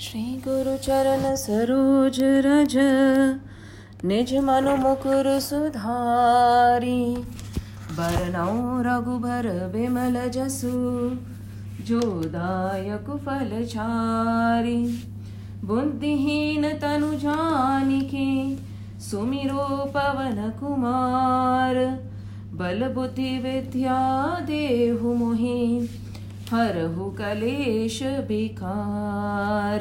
श्री गुरु चरण सरोज रज, निज मनु मुकुर सुधारी। बरनौ रघुबर बिमल जसु, जो दायक फल चारी बुद्धिहीन तनु जानिके, सुमिरो पवन कुमार। बल बुद्धि विद्या देहु मोहि हरहु कलेश विकार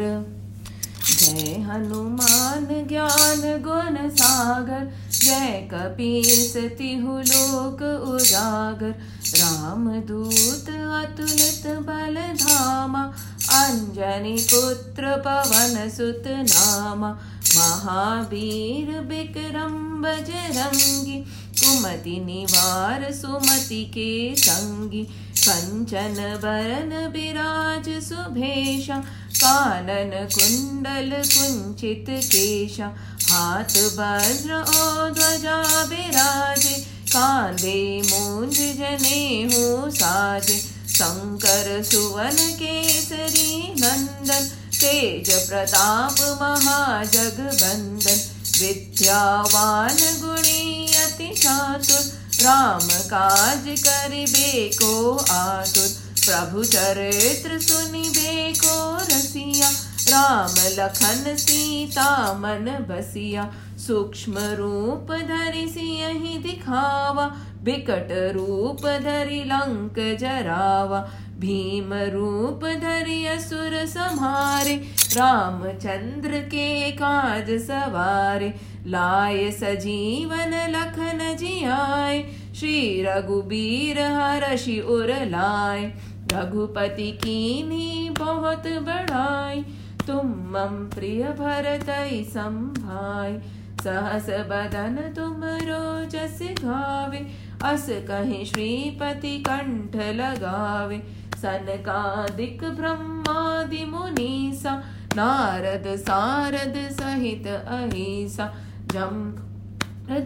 जय हनुमान ज्ञान गुण सागर, जय कपीस तिहु लोक उजागर। राम दूत अतुलित बल धामा, अंजनी पुत्र पवन सुत नामा। महावीर विक्रम बजरंगी कुमति निवार सुमति के संगी। कंचन बरन विराज सुभेशा कानन कुंडल कुंचित केशा हाथ वज्र ओ ध्वजा विराजे कांधे मूंज जने हो साजे शंकर सुवन केसरी नंदन तेज प्रताप महाजगबंदन विद्यावान गुणी अति चातुर राम काज करिबे को आतुर प्रभु चरित्र सुनिबे को रसिया। राम लखन सीता मन बसिया। सूक्ष्म रूप धरि सियहि दिखावा। बिकट रूप धरि लंक जरावा। भीम रूप धरि असुर संहारे रामचंद्र के काज सवारे। लाए सजीवन लखन जियाए। श्री रघुबीर हरषि उर लाए। रघुपति कीनी बहुत बढ़ाई तुम मम प्रिय भरत संभाय सहस बदन तुम रोजस गावे। अस कहीं श्रीपति कंठ लगावे। सनकादिक ब्रह्मादि मुनीसा। नारद सारद सहित अहिसा। जम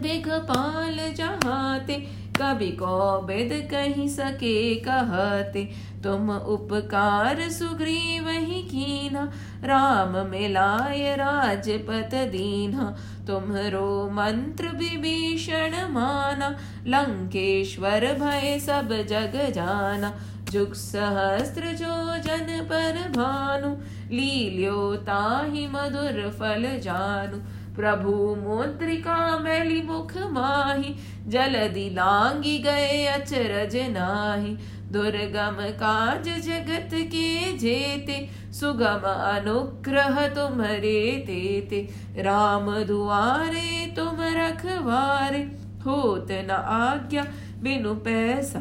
दिखपाल जहाते कभी को बेद कही सके कहते, तुम उपकार सुग्रीव ही कीना, राम मिलाय राजपत दीना, तुम्हरो मंत्र विभीषण माना, लंकेश्वर भय सब जग जाना, जुग सहस्त्र जो जन पर भानु लील्यो ताहि मधुर फल जानु। प्रभु मुद्रिका मैली मुख माही, जलदि लांगी गए अचरज नाही। दुर्गम काज जगत के जेते, सुगम अनुग्रह तुम्हरे तेते राम दुआरे तुम रखवारे, होत न आज्ञा बिनु पैसा।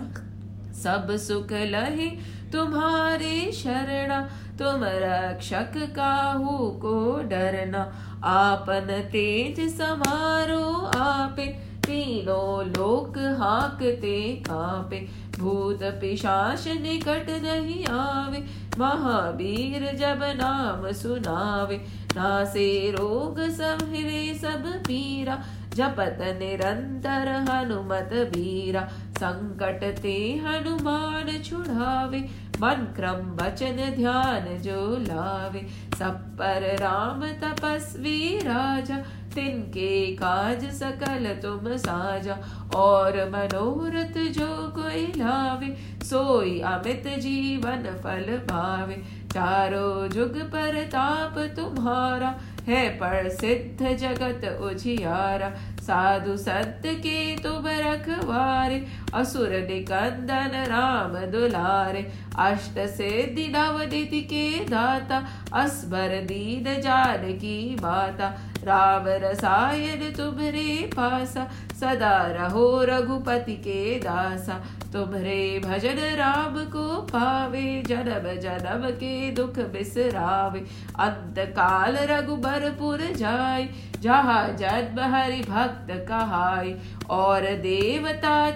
सब सुख लहे तुम्हारे शरणा, तुम रक्षक काहू को डरना। आपन तेज समारो आपे, तीनों लोक हाकते कापे। भूत पिशाच निकट नहीं आवे, महावीर जब नाम सुनावे। नासे रोग सब हिरे सब पीरा, जपत निरंतर हनुमत बीरा संकट ते हनुमान छुड़ावे मन क्रम वचन ध्यान जो लावे। सब पर राम तपस्वी राजा, तिनके काज सकल तुम साजा। और मनोरथ जो कोई लावे, सोई अमित जीवन फल पावे। चारों जुग पर ताप तुम्हारा है पर सिद्ध जगत उजियारा। साधु संत के तुम रखवारे, असुर निकंदन राम दुलारे। अष्ट से नवनिधि के दाता अस्बर दीन जानकी माता। राम रसायन तुम्हरे पासा, सदा रहो रघुपति के दासा। तुम्हरे भजन राम को पावे, जन्म जन्म के दुख बिसरावे। अंत काल रघुबरपुर जाय जहाँ जन्म हरि भक्त कहाय और देवता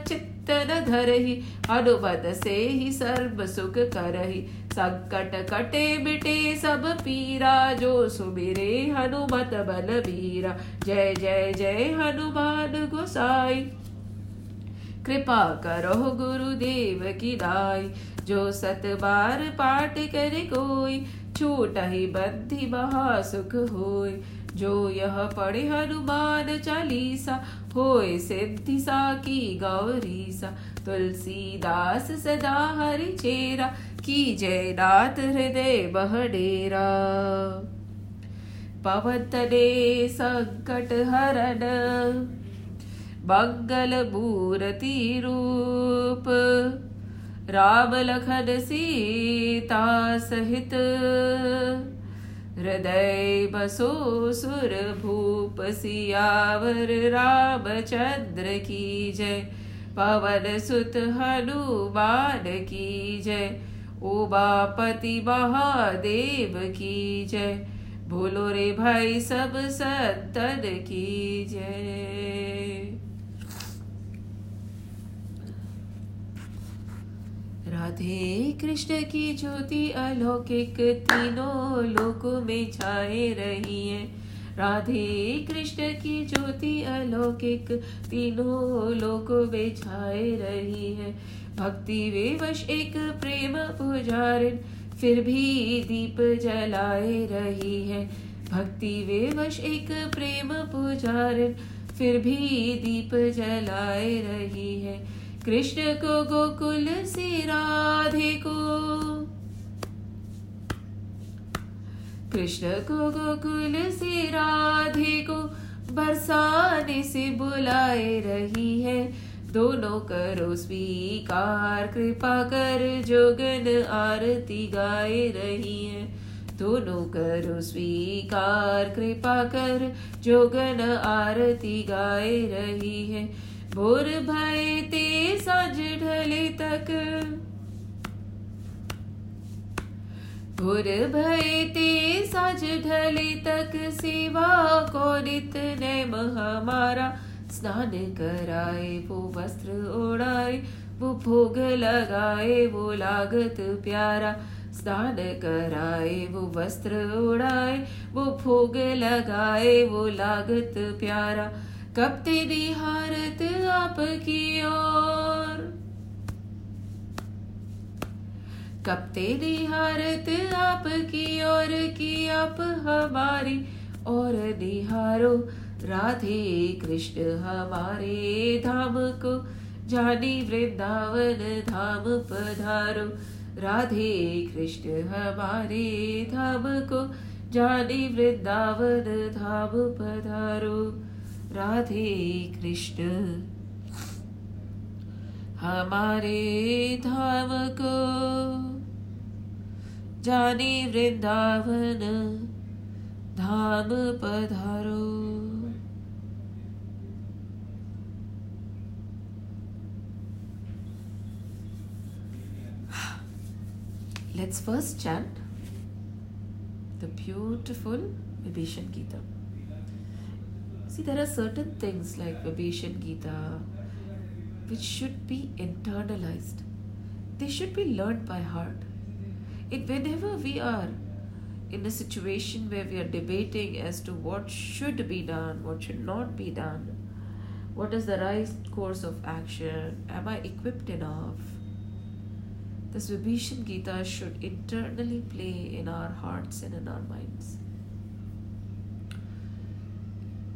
चित्तन धरहि अनुमत से ही सर्व सुख करहि। संकट कटे मिटे सब पीरा, जो सुमिरे हनुमत बल बीरा जय जय जय हनुमान गोसाई। कृपा करो गुरुदेव की दाई जो सत बार पाठ करे कोई छूट ही बद्धि महा सुख होय जो यह पढ़े हनुमान चालीसा होय सिद्धि सा की गौरी सा। तुलसीदास सदा हरि चेरा, की जय नाथ हृदय बहडेरा पवन तने संकट हरण, मंगल मूर्ति रूप। राम लखन सीता सहित। हृदय बसो सुर भूप सियावर रामचंद्र की जय। पवन सुत हनुमान की जय। उमापति महादेव की जय। बोलो रे भाई सब संतन की जय। राधे कृष्ण की ज्योति अलौकिक तीनों लोकों में छाए रही है। राधे कृष्ण की ज्योति अलौकिक तीनों लोकों में छाए रही है। भक्ति विवश एक प्रेम पुजारिन, फिर भी दीप जलाए रही है। भक्ति विवश एक प्रेम पुजारिन, फिर भी दीप जलाए रही है। कृष्ण को गोकुल से राधे को। कृष्ण को गोकुल से राधे को बरसाने से बुलाए रही है। दोनों करो स्वीकार, कृपा कर जोगन आरती गाए रही है। दोनों करो स्वीकार, कृपा कर जोगन आरती गाए रही है। भोर भय ते सज ढले तक। भोर भय ते सज ढले तक सेवा को नित नैम हमारा स्नान कराए, वो वस्त्र ओढ़ाए, वो भोग लगाए, वो लागत प्यारा। स्नान कराए, वो वस्त्र उड़ाए वो भोग लगाए, वो लागत प्यारा। कब तेरी हारत आपकी ओर कब तेरी हारत आपकी ओर की आप हमारी और निहारो? राधे कृष्ण, हमारे धाम को जानी वृंदावन धाम पधारो। राधे कृष्ण, हमारे धाम को जानी वृंदावन धाम पधारो। राधे कृष्ण हमारे धाम को जानी वृंदावन धाम पधारो Let's first chant the beautiful Vibhishan Gita. See, there are certain things like Vibhishan Gita which should be internalized. They should be learned by heart. It whenever we are in a situation where we are debating as to what should be done, what should not be done, what is the right course of action, am I equipped enough? This Vibhishan Gita should internally play in our hearts and in our minds.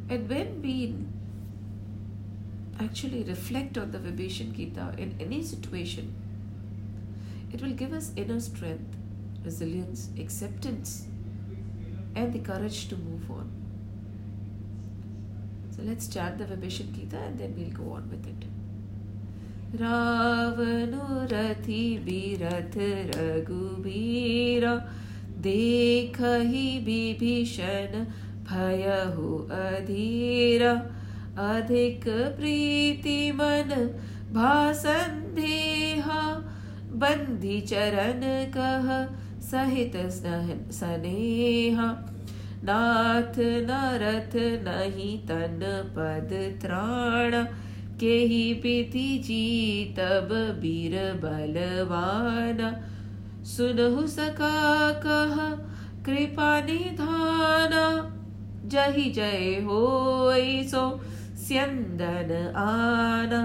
And when we actually reflect on the Vibhishan Gita in any situation, it will give us inner strength, resilience, acceptance, and the courage to move on. So let's chant the Vibhishan Gita and then we'll go on with it. रावनु रथि breadth Raghubir देख ही विभीषण भयहु अधीर। अधिक प्रीति मन भासंदेहा बंदी चरण कह सहित स्नेहा नाथ नरथ नहीं तन पद त्राण। के ही पीति जी तब बीर बलवान। सुनहु सका कह, कृपा निधाना। जही जय हो सो स्यंदन आना,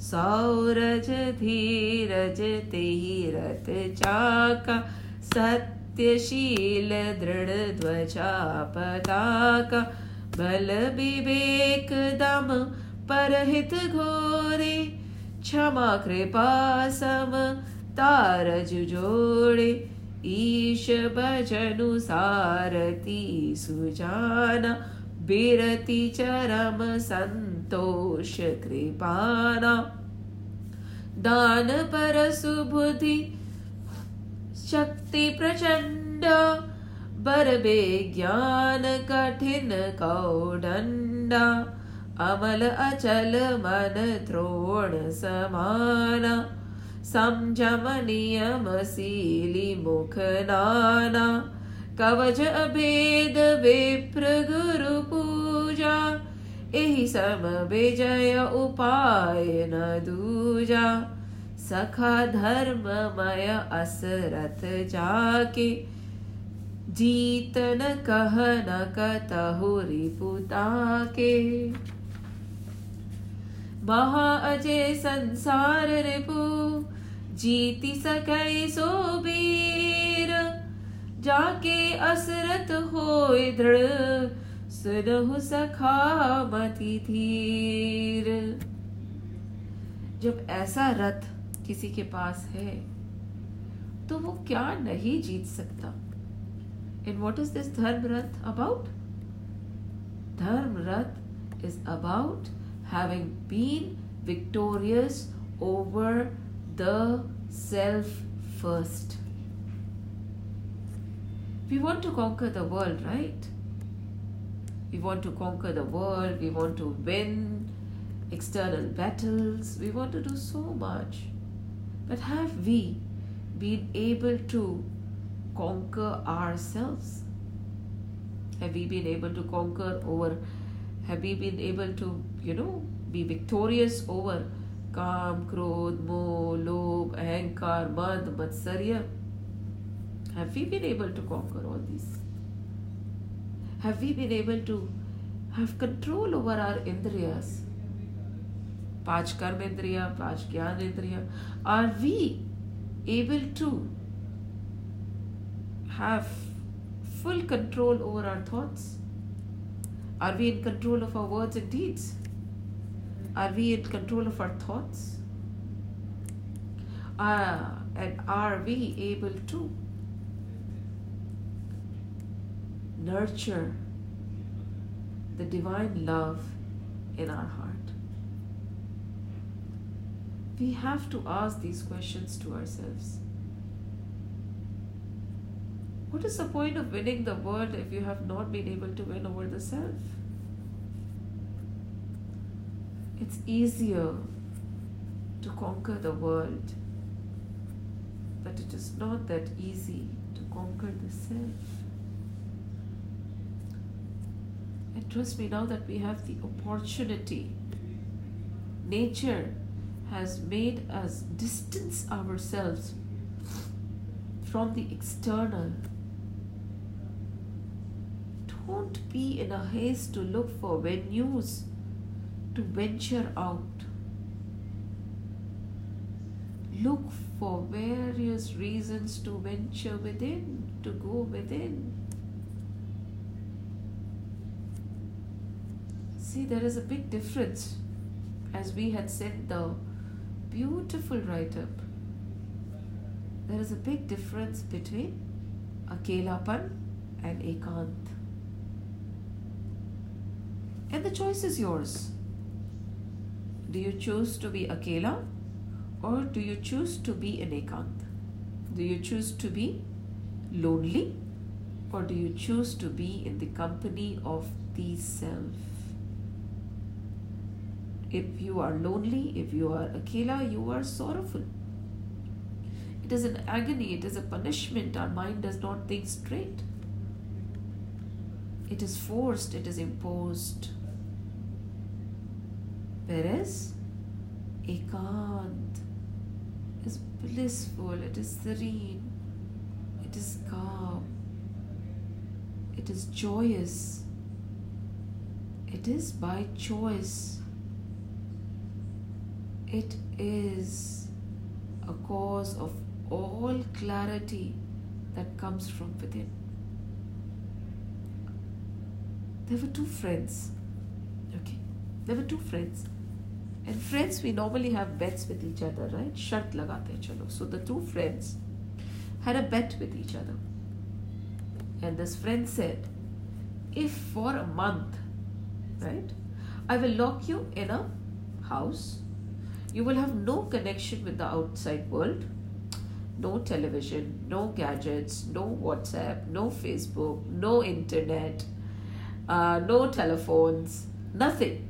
सौरज धीरज तेरत चाका, सत्यशील दृढ़ ध्वजा पताका, बल विवेक दम परहित घोरे, क्षमा कृपा सम तार जोड़े। ईश भजनु सारथी सुजाना, बिरति चरम संतोष कृपाना। दान पर सुबुद्धि, शक्ति प्रचंड बर ज्ञान कठिन कौडंडा, अमल अचल मन द्रोण समाना। संजम नियम सीली मुख नाना कवच अभेद विप्र गुरु पूजा। एहि सम विजय उपाय न दूजा। सखा धर्ममय असरथ जाके। जीत न कह न कतहु रिपुता के महा अजय संसार रिपु जीति सकै सो जाके असरत हो दृढ़, सुनहु सखा मति धीर। जब ऐसा रथ किसी के पास है तो वो क्या नहीं जीत सकता? एंड वॉट इज़ दिस धर्म rath about dharma rath is about having been victorious over the self first. We want to conquer the world, right? We want to conquer the world, we want to win external battles, we want to do so much. But have we been able to conquer ourselves? Have we been able to conquer over? Have we been able to you know, be victorious over Kam, Krodh, Moh, Lobh, Ahankar, Mad, Matsarya? Have we been able to conquer all these? Have we been able to have control over our indriyas? पांच कर्म इंद्रिया पांच ज्ञान इंद्रिया are we able to have full control over our thoughts? Are we in control of our words and deeds? Are we in control of our thoughts? Uh, and are we able to nurture the divine love in our heart? we have to ask these questions to ourselves. What is the point of winning the world if you have not been able to win over the self? It's easier to conquer the world, but it is not that easy to conquer the self. And trust me, now that we have the opportunity, nature has made us distance ourselves from the external. Don't be in a haste to look for venues to venture out. Look for various reasons to venture within, to go within. See, there is a big difference, as we had said the beautiful write up. There is a big difference between Akelapan and Ekant. And the choice is yours. Do you choose to be Akela or do you choose to be in Ekant? Do you choose to be lonely or do you choose to be in the company of the self? If you are lonely, if you are akela, you are sorrowful. It is an agony, it is a punishment. Our mind does not think straight. It is forced, it is imposed. Whereas Ekant is blissful, it is serene, it is calm, it is joyous, it is by choice it is a cause of all clarity that comes from within. There were two friends. Okay. There were two friends. And friends, we normally have bets with each other, right? Shart lagate chalo. So the two friends had a bet with each other. And this friend said, if for a month, right, I will lock you in a house, you will have no connection with the outside world, no television, no gadgets, no WhatsApp, no Facebook, no internet, uh, no telephones, nothing.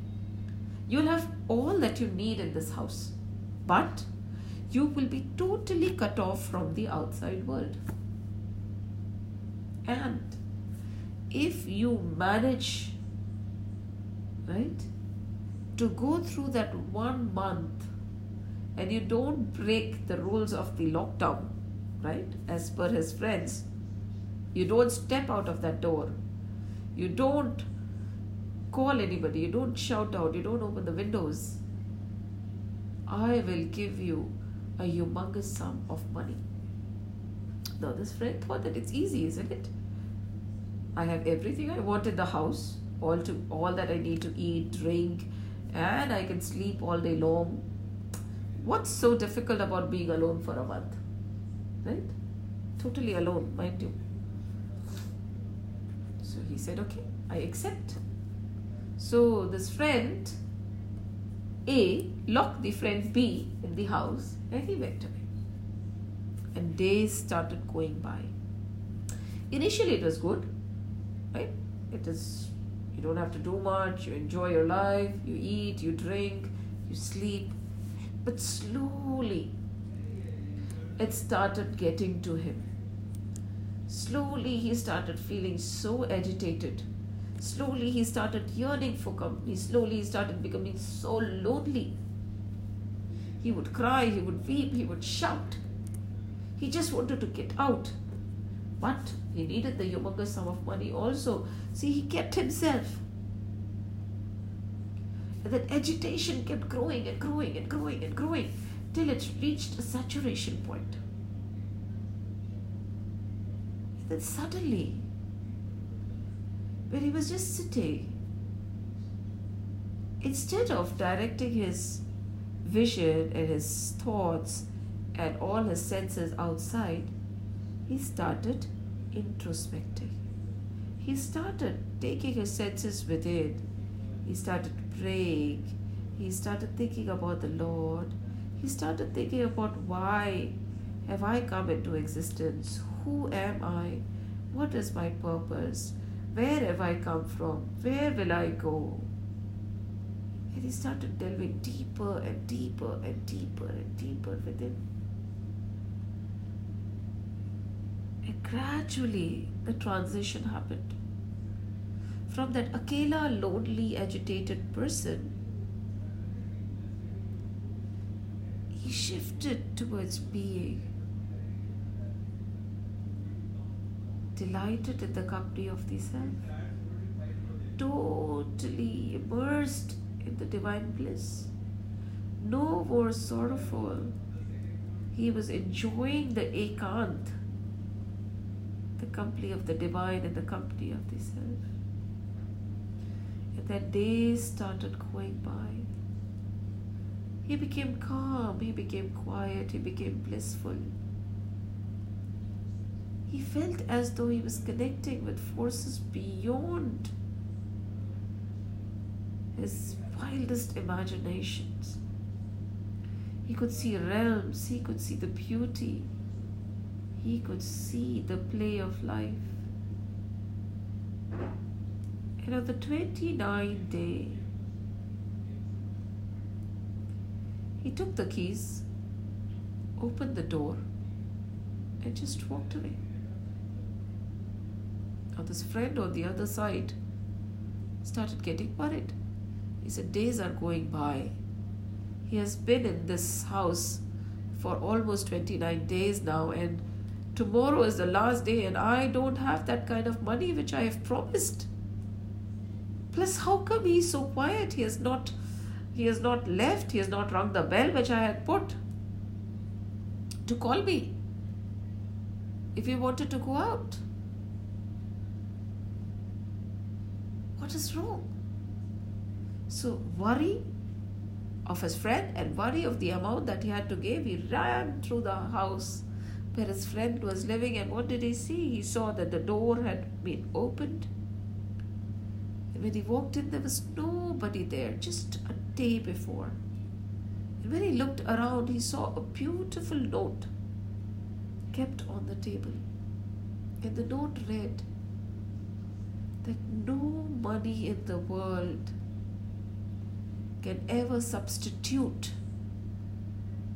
You'll have all that you need in this house, but you will be totally cut off from the outside world. And if you manage, right, to go through that one month and you don't break the rules of the lockdown, right, as per his friends, you don't step out of that door, you don't call anybody, you don't shout out, you don't open the windows, I will give you a humongous sum of money. Now, this friend thought that it's easy, isn't it? I have everything I want in the house, all to all that I need to eat, drink, and I can sleep all day long. What's so difficult about being alone for a month? Right? Totally alone, mind you. So he said, Okay, I accept. So this friend A locked the friend B in the house and he went away. And days started going by. Initially, it was good right? It is, you don't have to do much, you enjoy your life, you eat, you drink, you sleep. But slowly, it started getting to him. Slowly, he started feeling so agitated. Slowly, he started yearning for company. Slowly, he started becoming so lonely. He would cry, he would weep, he would shout. He just wanted to get out. But he needed the humongous sum of money also. See, he kept himself. And that agitation kept growing and growing and growing and growing till it reached a saturation point. Then suddenly, when he was just sitting, instead of directing his vision and his thoughts and all his senses outside, he started introspecting. He started taking his senses within. He started praying. He started thinking about the Lord. He started thinking about why have I come into existence? Who am I? What is my purpose? Where have I come from? Where will I go? And he started delving deeper and deeper and deeper and deeper within. And gradually, the transition happened. From that Akela, lonely, agitated person, he shifted towards being delighted at the company of the self, totally immersed in the divine bliss, no more sorrowful. He was enjoying the ekant the company of the divine and the company of the self. And then days started going by. He became calm, he became quiet, he became blissful. He felt as though he was connecting with forces beyond his wildest imaginations. He could see realms, he could see the beauty, he could see the play of life. And on the 29th day, he took the keys, opened the door, and just walked away. Now, this friend on the other side started getting worried. He said, Days are going by. He has been in this house for almost 29 days now, and tomorrow is the last day and I don't have that kind of money which I have promised. Plus, how come he's so quiet? He has not he has not left, he has not rung the bell which I had put to call me. if he wanted to go out? What is wrong? So, worry of his friend and worry of the amount that he had to give, he ran through the house where his friend was living. And what did he see? He saw that the door had been opened. And when he walked in, there was nobody there, just a day before. And when he looked around, he saw a beautiful note kept on the table. And the note read that no money in the world can ever substitute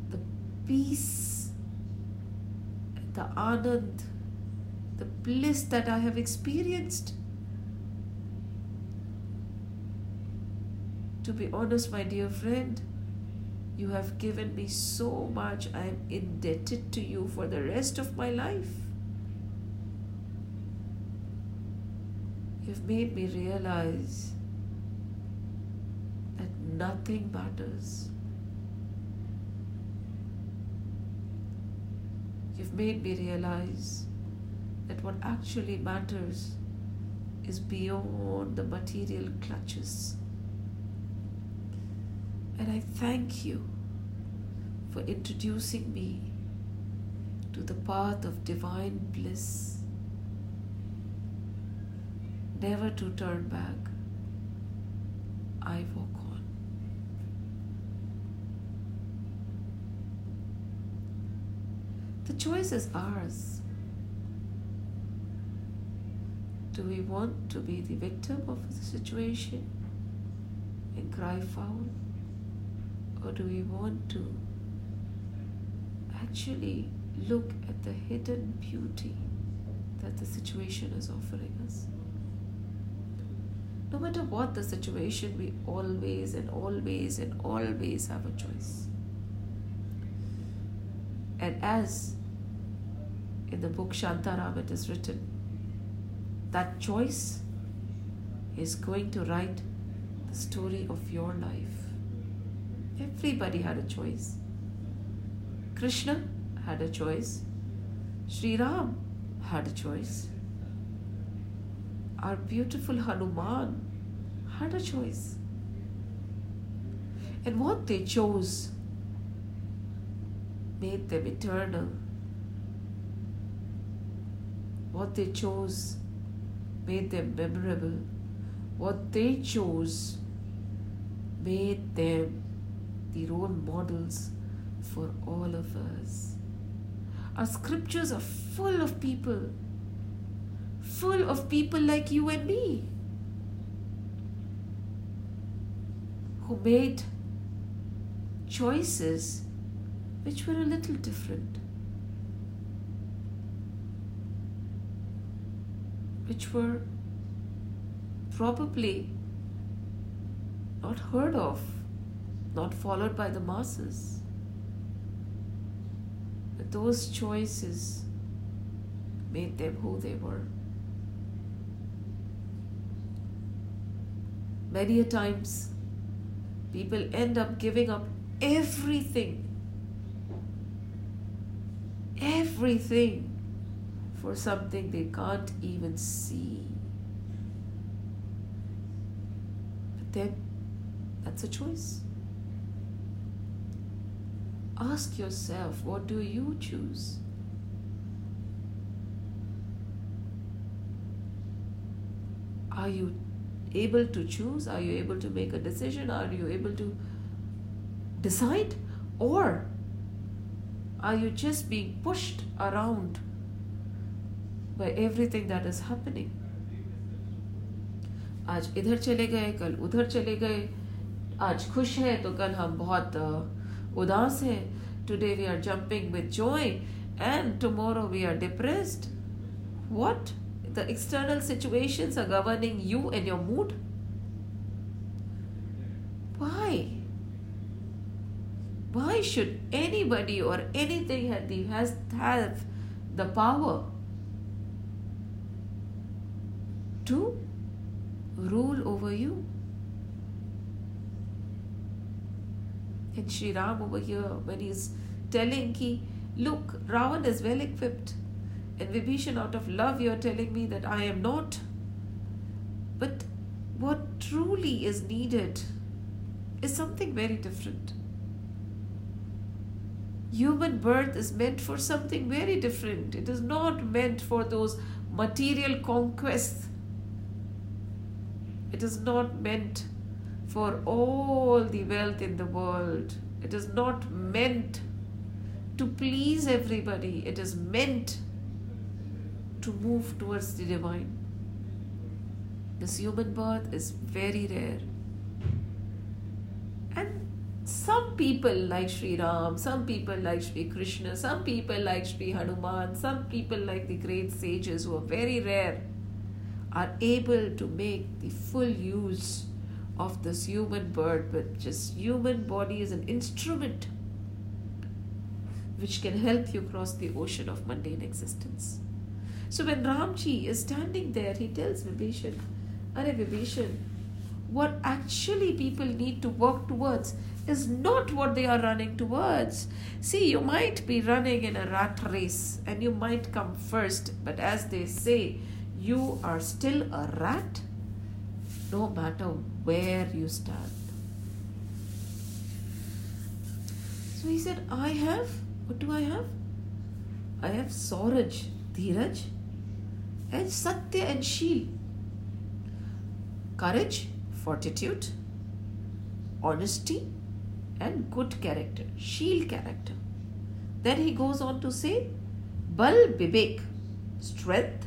the peace, the anand, the bliss that I have experienced. To be honest, my dear friend, you have given me so much. I am indebted to you for the rest of my life. You've made me realize that nothing matters. You've made me realize that what actually matters is beyond the material clutches. And I thank you for introducing me to the path of divine bliss, never to turn back. I walk on. The choice is ours. Do we want to be the victim of the situation and cry foul? Or do we want to actually look at the hidden beauty that the situation is offering us? No matter what the situation, we always and always and always have a choice. And as in the book Shantaram it is written that choice is going to write the story of your life. Everybody had a choice. Krishna had a choice. Sri Ram had a choice. Our beautiful Hanuman had a choice. And what they chose made them eternal what they chose made them memorable. What they chose made them the role models for all of us. Our scriptures are full of people, full of people like you and me, who made choices which were a little different. which were probably not heard of, not followed by the masses. But those choices made them who they were. Many a times, people end up giving up everything, everything for something they can't even see. But then, that's a choice. Ask yourself, what do you choose? Are you able to choose? Are you able to make a decision? Are you able to decide? Or are you just being pushed around by everything that is happening. आज इधर चले गए कल उधर चले गए आज खुश है तो कल हम बहुत उदास हैं today we are jumping with joy and tomorrow we are depressed what the external situations are governing you and your mood why why should anybody or anything has have the power to rule over you. And Sri Ram over here, when he's telling he, look, Ravan is well equipped. And Vibhishan, out of love, you're telling me that I am not. But what truly is needed is something very different. Human birth is meant for something very different. It is not meant for those material conquests. It is not meant for all the wealth in the world. It is not meant to please everybody. It is meant to move towards the divine. This human birth is very rare. And some people like Sri Ram, some people like Sri Krishna, some people like Sri Hanuman, some people like the great sages who are very rare are able to make the full use of this human birth, but just human body is an instrument which can help you cross the ocean of mundane existence. So when Ramji is standing there, he tells Vibhishan, Are Vibhishan, what actually people need to work towards is not what they are running towards. See, you might be running in a rat race and you might come first, but as they say, you are still a rat no matter where you start. So he said, I have, what do I have? I have Sauraj, Dheeraj, and Satya and Sheel. Courage, fortitude, honesty, and good character, Sheel character. Then he goes on to say, Bal Bibek, strength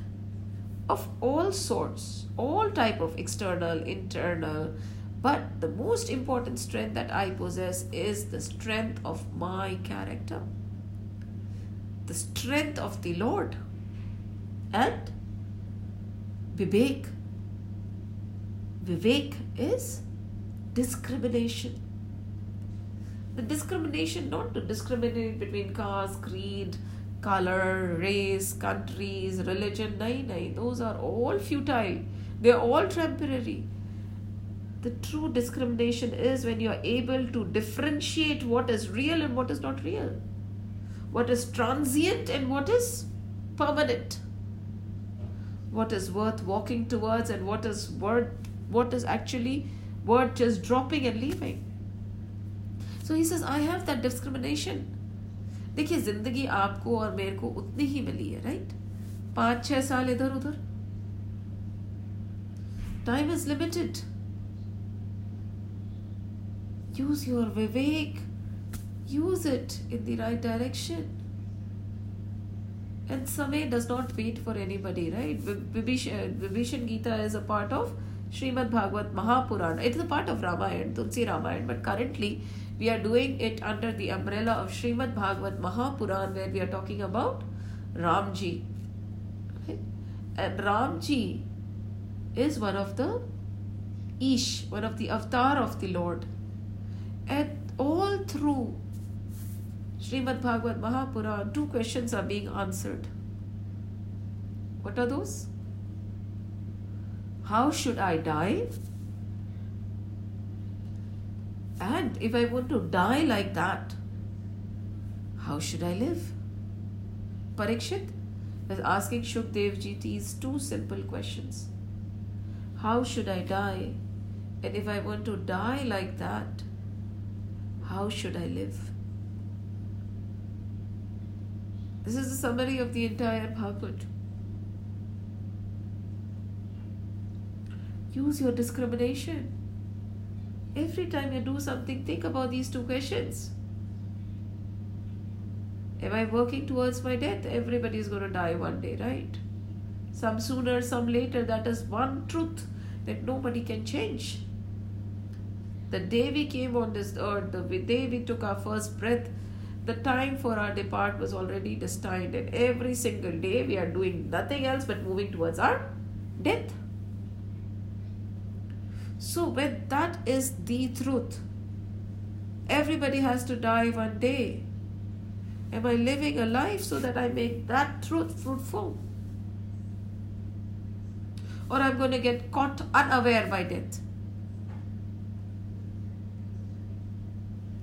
of all sorts, all type of external, internal, but the most important strength that I possess is the strength of my character, the strength of the Lord, and Vivek. Vivek is discrimination. The discrimination, not to discriminate between caste, creed, color, race, countries, religion, nahi, nahi. Those are all futile. They are all temporary. The true discrimination is when you are able to differentiate what is real and what is not real, what is transient and what is permanent, what is worth walking towards and what is worth, what is actually worth just dropping and leaving. So he says, I have that discrimination. देखिए जिंदगी आपको और मेरे को उतनी ही मिली है right पांच छह साल इधर उधर time is limited use your Vivek use it in the right direction. and Samay does not wait for anybody, right? Uh, Vibhishan Gita is a part of Srimad Bhagavat Mahapurana. It is a part of Ramayana, Tulsi Ramayana, but currently we are doing it under the umbrella of Srimad Bhagavat Mahapuran, where we are talking about Ramji. And Ramji is one of the Ish, one of the avatar of the Lord. And all through Srimad Bhagavat Mahapuran, two questions are being answered. What are those? How should I die? And if I want to die like that, how should I live? Parikshit is asking Shukdev ji these two simple questions. How should I die? And if I want to die like that, how should I live? This is the summary of the entire Bhagavad. Use your discrimination every time you do something, think about these two questions. Am I working towards my death? Everybody is going to die one day, right? Some sooner, some later. That is one truth that nobody can change. The day we came on this earth, the day we took our first breath, the time for our depart was already destined, and every single day we are doing nothing else but moving towards our death. So, when that is the truth, everybody has to die one day. Am I living a life so that I make that truth fruitful? Or I'm going to get caught unaware by death?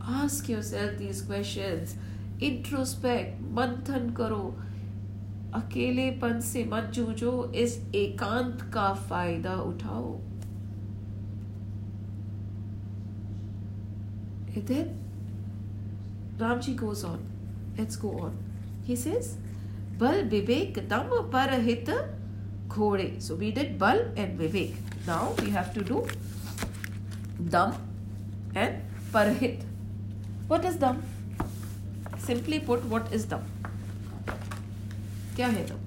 Ask yourself these questions. Introspect, manthan karo. अकेलेपन से मत जूझो इस एकांत का फ़ायदा उठाओ then Ramji goes on. Let's go on. He says, Bal Vivek Dam Parahit Khode. So we did Bal and Vivek. Now we have to do Dam and Parahit. What is dam? Simply put, what is dam? क्या है Dham?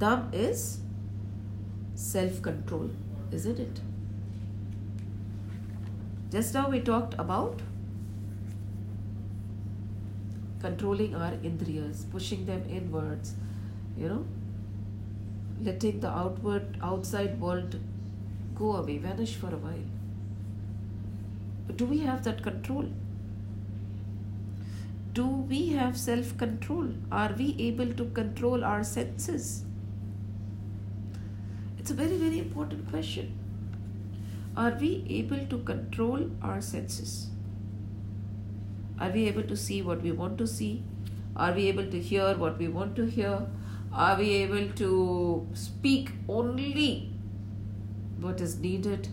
Dham is self-control, isn't it? Just now we talked about controlling our indriyas, pushing them inwards, you know, letting the outward outside world go away, vanish for a while do we have that control do we have self control? Are we able to control our senses? It's a very, very important question. Are we able to control our senses? Are we able to see what we want to see? Are we able to hear what we want to hear? Are we able to speak only what is needed?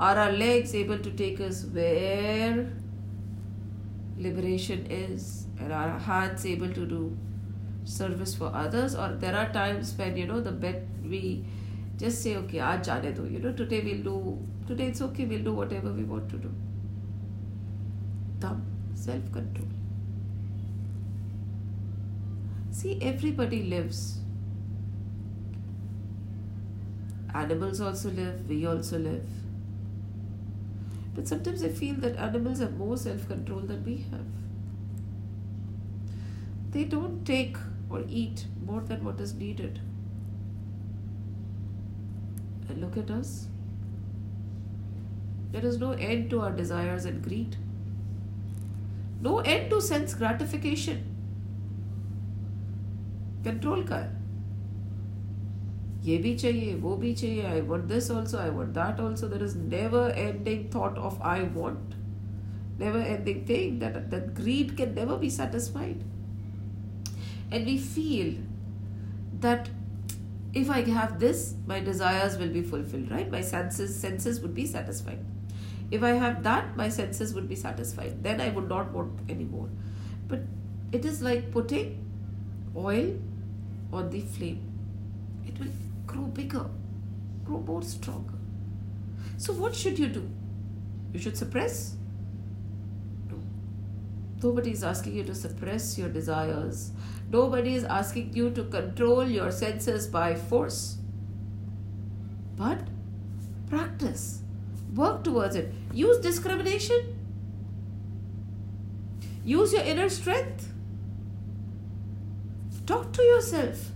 Are our legs able to take us where liberation is? And our hearts able to do service for others? Or there are times when you know the bed we just say okay aaj jane do you know today we'll do today it's okay we'll do whatever we want to do. Thumb self control see everybody lives. Animals also live we also live but sometimes I feel that animals have more self control than we have. They don't take or eat more than what is needed. And look at us. There is no end to our desires and greed. No end to sense gratification. Control ka ये भी चाहिए वो भी चाहिए I want this also I want that also there is never ending thought of I want never ending thing that that greed can never be satisfied and we feel that if i have this my desires will be fulfilled right my senses senses would be satisfied if i have that my senses would be satisfied then i would not want anymore but it is like putting oil on the flame it will grow bigger, grow more stronger. So, what should you do? You should suppress? No. Nobody is asking you to suppress your desires. Nobody is asking you to control your senses by force. But practice, work towards it. Use discrimination, use your inner strength. Talk to yourself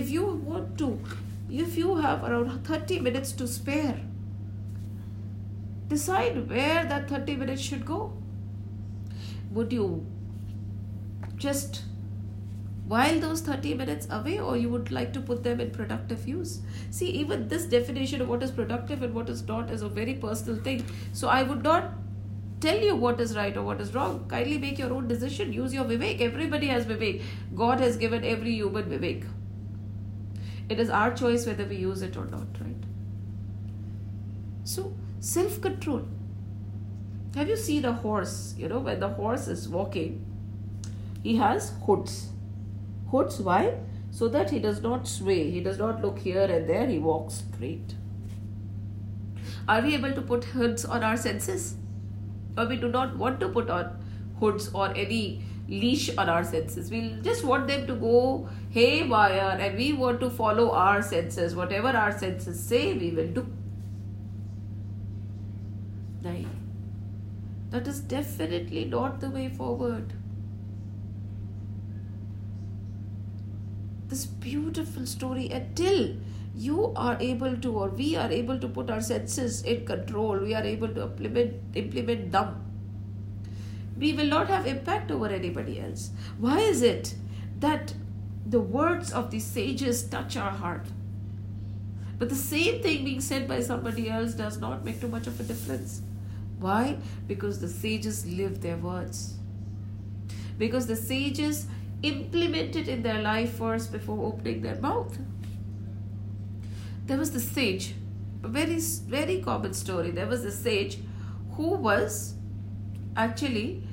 if you want to, if you have around 30 minutes to spare, decide where that 30 minutes should go. Would you just while those 30 minutes away or you would like to put them in productive use? See even this definition of what is productive and what is not is a very personal thing. So i would not tell you what is right or what is wrong. Kindly make your own decision. Use your vivek. Everybody has vivek. God has given every human vivek it is our choice whether we use it or not, right? So, self control. Have you seen a horse? You know, when the horse is walking, he has hoods. Hoods, why? So that he does not sway, he does not look here and there, he walks straight. Are we able to put hoods on our senses? Or we do not want to put on hoods or any leash on our senses. We'll just want them to go haywire and we want to follow our senses. Whatever our senses say, we will do. Right? That is definitely not the way forward. This beautiful story until you are able to or we are able to put our senses in control we are able to implement implement them we will not have impact over anybody else. Why is it that the words of the sages touch our heart? But the same thing being said by somebody else does not make too much of a difference. Why? Because the sages live their words. because the sages implement it in their life first before opening their mouth. There was the sage, a very, very common story. There was the sage who was actually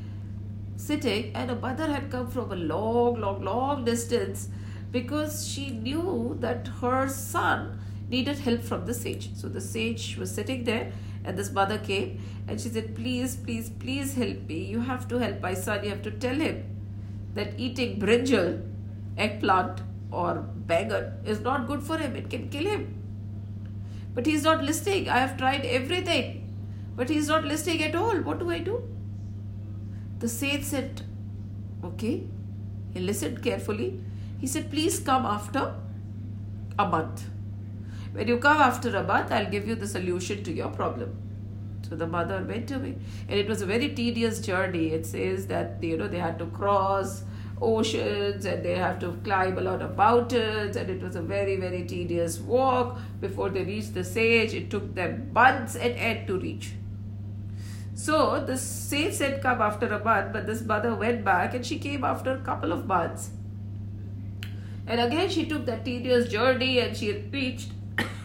sitting, and a mother had come from a long, long, long distance because she knew that her son needed help from the sage. So the sage was sitting there, and this mother came and she said, Please, please, please help me. You have to help my son. You have to tell him that eating brinjal, eggplant, or bangan is not good for him. It can kill him. But he's not listening. I have tried everything, but he's not listening at all. What do I do? The sage said, Okay. He listened carefully. He said, Please come after a month. When you come after a month, I'll give you the solution to your problem. So the mother went away. And it was a very tedious journey. It says that you know they had to cross oceans and they have to climb a lot of mountains and it was a very very tedious walk before they reached the sage it took them months and end to reach so the sage said come after a month but this mother went back and she came after a couple of months and again she took that tedious journey and she reached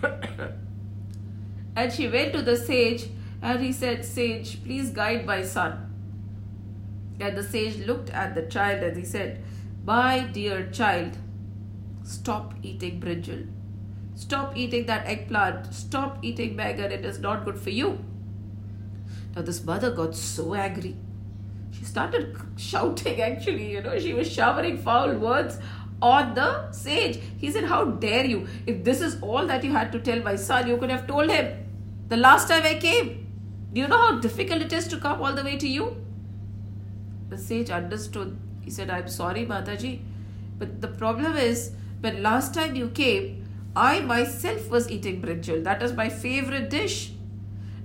and she went to the sage and he said sage please guide my son and the sage looked at the child and he said, My dear child, stop eating brinjal. Stop eating that eggplant. Stop eating bangan. It is not good for you. Now, this mother got so angry. She started shouting, actually, you know, she was showering foul words on the sage. He said, How dare you? If this is all that you had to tell my son, you could have told him the last time I came. Do you know how difficult it is to come all the way to you? The sage understood. He said, I'm sorry, Mataji. But the problem is, when last time you came, I myself was eating brinjal. That is my favorite dish.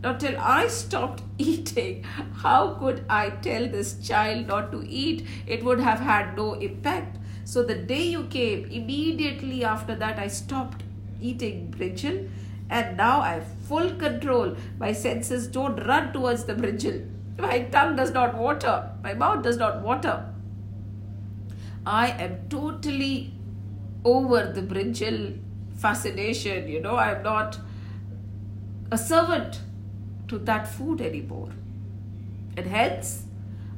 Now, till I stopped eating, how could I tell this child not to eat? It would have had no impact. So, the day you came, immediately after that, I stopped eating brinjal, and now I have full control. My senses don't run towards the brinjal. My tongue does not water. My mouth does not water. I am totally over the brinjal fascination. You know, I am not a servant to that food anymore. And hence,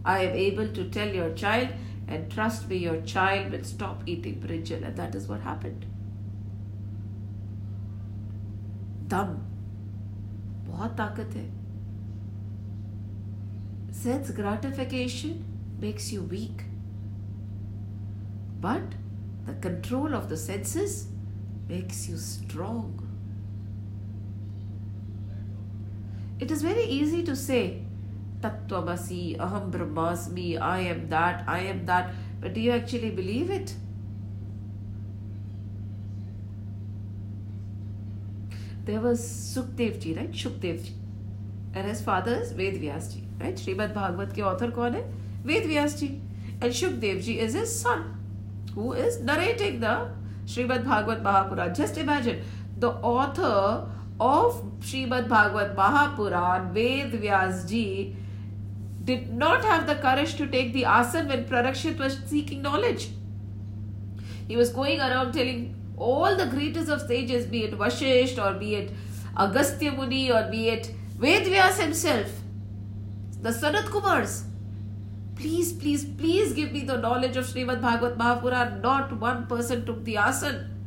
I am able to tell your child, and trust me, your child will stop eating brinjal. And that is what happened. दम बहुत ताकत है Sense gratification makes you weak. But the control of the senses makes you strong. It is very easy to say, Tattvamasi, Aham Brahmasmi, I am that, I am that, but do you actually believe it? There was Sukdevji, right? Shukdevji. And his father is Ved Vyasji, right? Srimad Bhagavat ke author kaun hai? Ved Vyasji. And Shukdevji is his son who is narrating the Srimad Bhagavat Mahapura. Just imagine the author of Srimad Bhagavad Mahapuran, Ved Vyas ji, did not have the courage to take the asan when Parikshit was seeking knowledge. He was going around telling all the greatest of sages, be it Vashisht or be it Agastya Muni or be it Ved Vyas himself, the Sanat Kumars. Please, please, please give me the knowledge of Srimad Bhagavat Mahapuran. Not one person took the asan.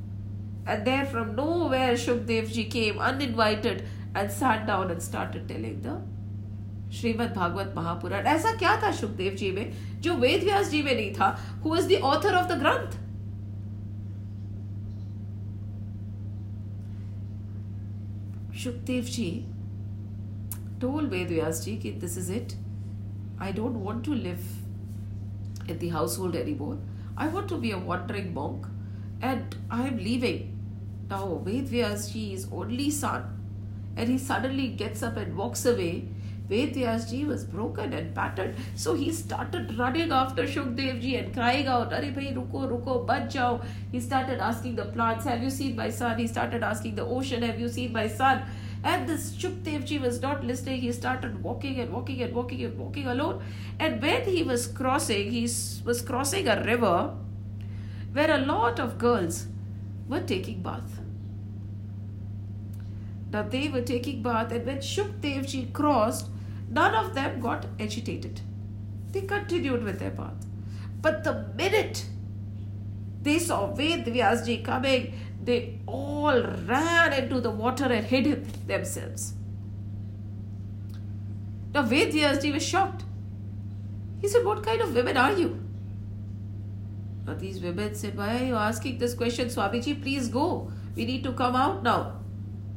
And there from nowhere Shukdev ji came uninvited and sat down and started telling the Shrimad Bhagavat Mahapuran ऐसा क्या था सुखदेव जी में जो वेद व्यास जी में नहीं था who is the author of the ग्रंथ Sukhdev ji told Vedyasji that this is it. I don't want to live in the household anymore. I want to be a wandering monk and I am leaving. Now Vedvyasji is only son and he suddenly gets up and walks away. Vedvyasji was broken and battered. So he started running after Shukdevji and crying out, Are bhai, ruko, ruko, jao. He started asking the plants, Have you seen my son? He started asking the ocean, Have you seen my son? And this Shukdevji was not listening. He started walking and walking and walking and walking alone. And when he was crossing, he was crossing a river where a lot of girls were taking bath. Now they were taking bath, and when Shukdevji crossed, none of them got agitated. They continued with their bath. But the minute they saw Ved Vyasji coming, they all ran into the water and hid themselves. Now Ved Vyasji was shocked. He said, What kind of women are you? Now these women said, Why are you asking this question? Swamiji, please go. We need to come out now.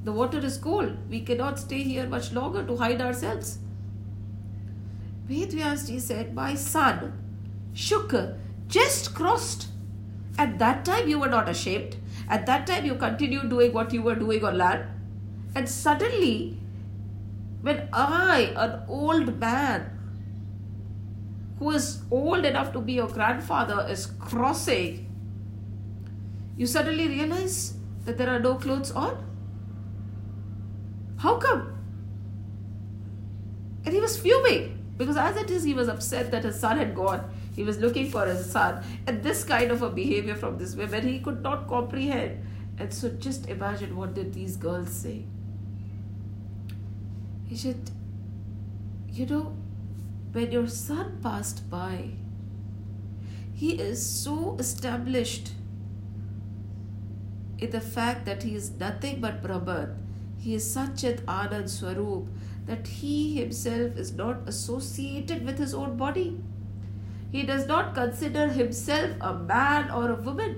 The water is cold. We cannot stay here much longer to hide ourselves. Ved Vyasji said, My son, Shukra, just crossed. At that time you were not ashamed. At that time, you continued doing what you were doing on land. And suddenly, when I, an old man who is old enough to be your grandfather, is crossing, you suddenly realize that there are no clothes on? How come? And he was fuming because, as it is, he was upset that his son had gone. He was looking for his son. And this kind of a behavior from this woman, he could not comprehend. And so just imagine what did these girls say. He said, you know, when your son passed by, he is so established in the fact that he is nothing but Brahman. He is an Anand Swarup that he himself is not associated with his own body. He does not consider himself a man or a woman.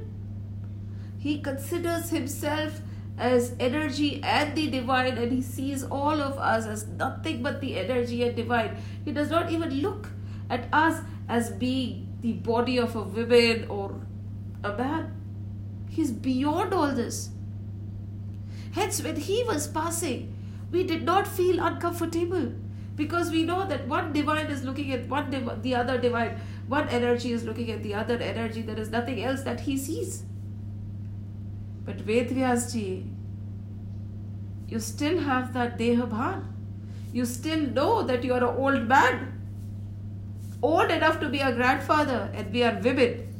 He considers himself as energy and the divine, and he sees all of us as nothing but the energy and divine. He does not even look at us as being the body of a woman or a man. He's beyond all this. Hence, when he was passing, we did not feel uncomfortable because we know that one divine is looking at one div- the other divine one energy is looking at the other energy. There is nothing else that he sees. But Vedvyasji, you still have that Dehabhan. You still know that you are an old man, old enough to be a grandfather, and we are women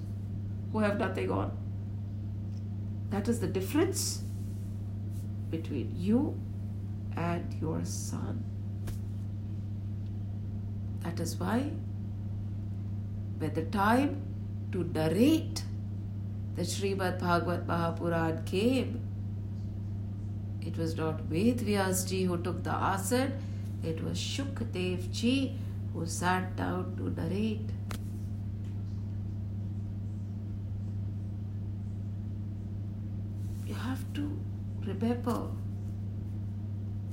who have nothing on. That is the difference between you and your son. That is why when the time to narrate the Srimad Bhagavat Mahapuran came, it was not Ved ji who took the asan, it was Shukdev ji who sat down to narrate. You have to remember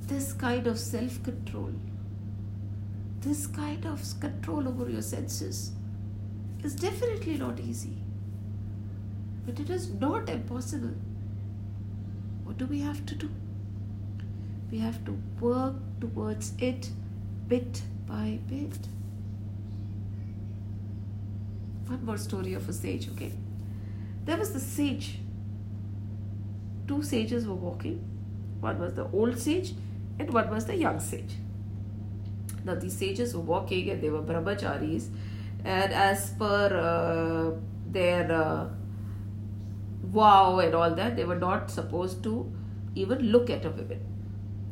this kind of self control, this kind of control over your senses is definitely not easy. But it is not impossible. What do we have to do? We have to work towards it bit by bit. One more story of a sage, okay? There was the sage. Two sages were walking. One was the old sage and one was the young sage. Now, these sages were walking and they were brahmacharis and as per uh, their uh, vow and all that, they were not supposed to even look at a woman.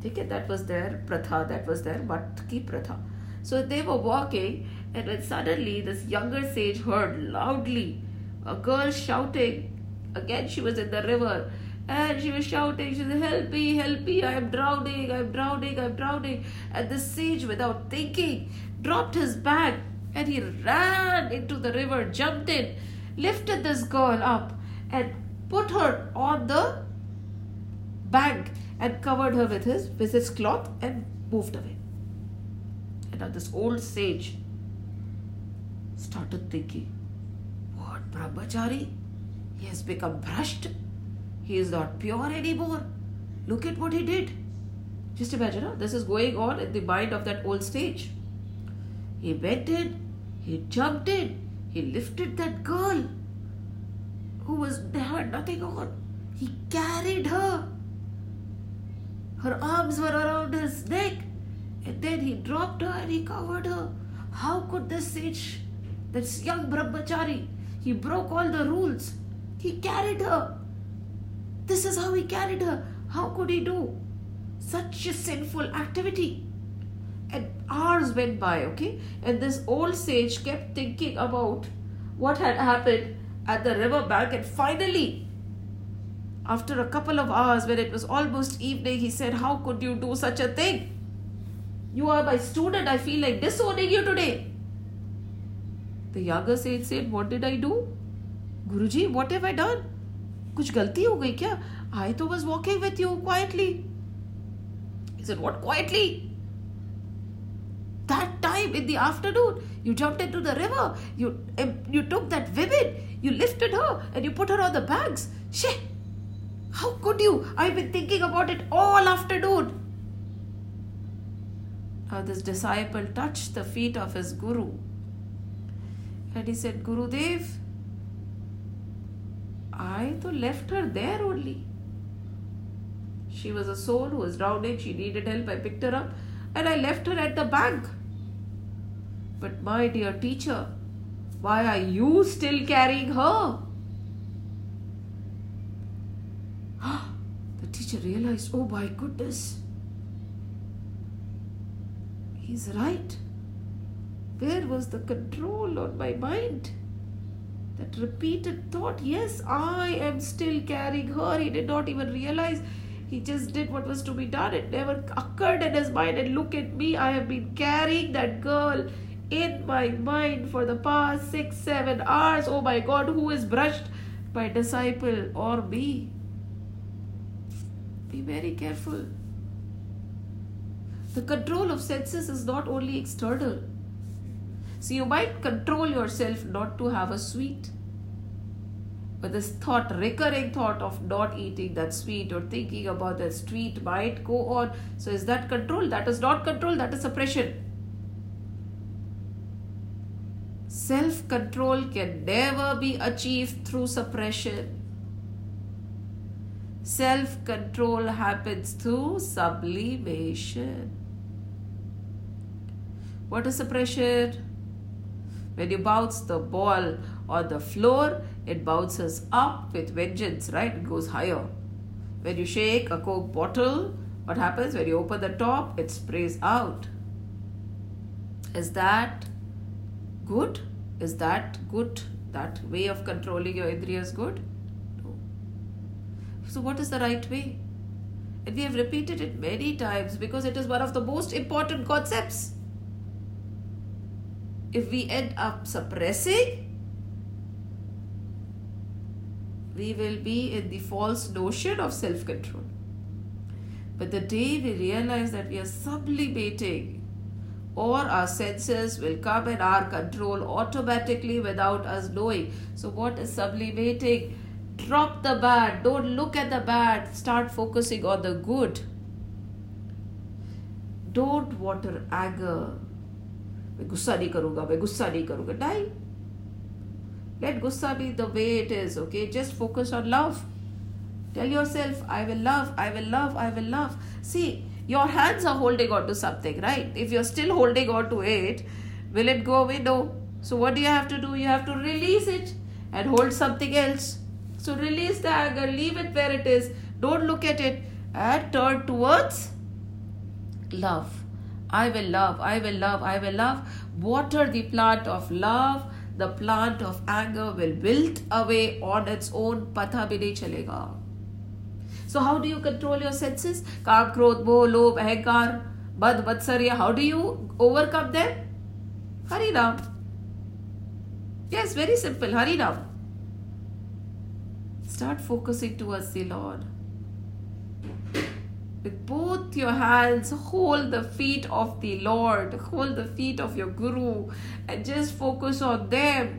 Okay, that was their pratha, that was their matki pratha. So they were walking, and then suddenly this younger sage heard loudly a girl shouting. Again, she was in the river, and she was shouting, she said, Help me, help me, I am drowning, I am drowning, I am drowning. And the sage, without thinking, dropped his bag and he ran into the river, jumped in, lifted this girl up, and put her on the bank and covered her with his with his cloth and moved away. And now this old sage started thinking, What brahmachari? He has become bhrasht. He is not pure anymore. Look at what he did. Just imagine, huh? this is going on in the mind of that old sage. He went in, he jumped in. He lifted that girl who was had nothing oh on. He carried her. Her arms were around his neck. And then he dropped her and he covered her. How could this sage, this young brahmachari, he broke all the rules. He carried her. This is how he carried her. How could he do such a sinful activity? And hours went by, okay? And this old sage kept thinking about what had happened at the river bank. And finally, after a couple of hours, when it was almost evening, he said, How could you do such a thing? You are my student. I feel like disowning you today. The younger sage said, What did I do? Guruji, what have I done? कुछ गलती हो गई क्या I तो was walking with you quietly. He said, What quietly? That time in the afternoon, you jumped into the river, you, you took that women, you lifted her and you put her on the bags. Shit! How could you? I've been thinking about it all afternoon. Now, this disciple touched the feet of his guru and he said, Guru Dev, I to left her there only. She was a soul who was drowning, she needed help, I picked her up and I left her at the bank. But my dear teacher, why are you still carrying her? the teacher realized, oh my goodness, he's right. Where was the control on my mind? That repeated thought, yes, I am still carrying her. He did not even realize. He just did what was to be done. It never occurred in his mind. And look at me, I have been carrying that girl in my mind for the past six, seven hours. Oh my God, who is bhrasht? My disciple or me? Be very careful. The control of senses is not only external so you might control yourself not to have a sweet. But this thought, recurring thought of not eating that sweet or thinking about that sweet might go on. So is that control? That is not control, that is suppression. Self control can never be achieved through suppression. Self control happens through sublimation. What is suppression? When you bounce the ball on the floor, it bounces up with vengeance, right? It goes higher. When you shake a Coke bottle, what happens? When you open the top, it sprays out. Is that good? Is that good? That way of controlling your indriyas good? No. So, what is the right way? And we have repeated it many times because it is one of the most important concepts if we end up suppressing, we will be in the false notion of self control. But the day we realize that we are sublimating, or our senses will come in our control automatically without us knowing. So, what is sublimating? Drop the bad, don't look at the bad, start focusing on the good. Don't water anger, मैं गुस्सा नहीं करूंगा मैं गुस्सा नहीं करूंगा नहीं let gussa be the way it is okay just focus on love tell yourself i will love i will love i will love see your hands are holding on to something right? If you're still holding on to it will it go away? No. So what do you have to do? You have to release it and hold something else. So release the anger. Leave it where it is. Don't look at it and turn towards love. I will love, I will love, I will love. Water the plant of love, the plant of anger will wilt away on its own. Patha bhi chalega. So how do you control your senses? Kam, krodh, moh, lobh, ahankar, bad, vatsarya. How do you overcome them? Harinam. Yes, very simple. Harinam. Start focusing towards the Lord with both your hands hold the feet of the lord hold the feet of your guru and just focus on them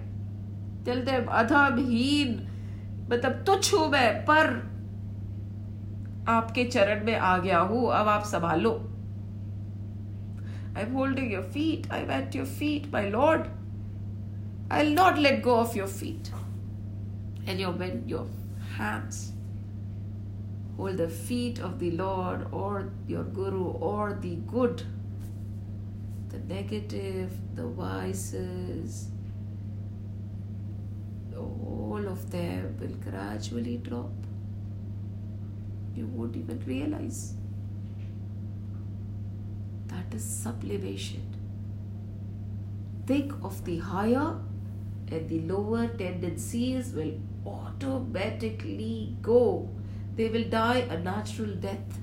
tell them अधमहीन मतलब तुच्छ हूँ मैं पर आपके चरण में आ गया हूं अब आप संभालो I'm holding your feet. I'm at your feet, my Lord. I'll not let go of your feet and your, your hands. hold the feet of the Lord or your Guru or the good, the negative, the vices, all of them will gradually drop. You won't even realize. That is sublimation. Think of the higher and the lower tendencies will automatically go. They will die a natural death.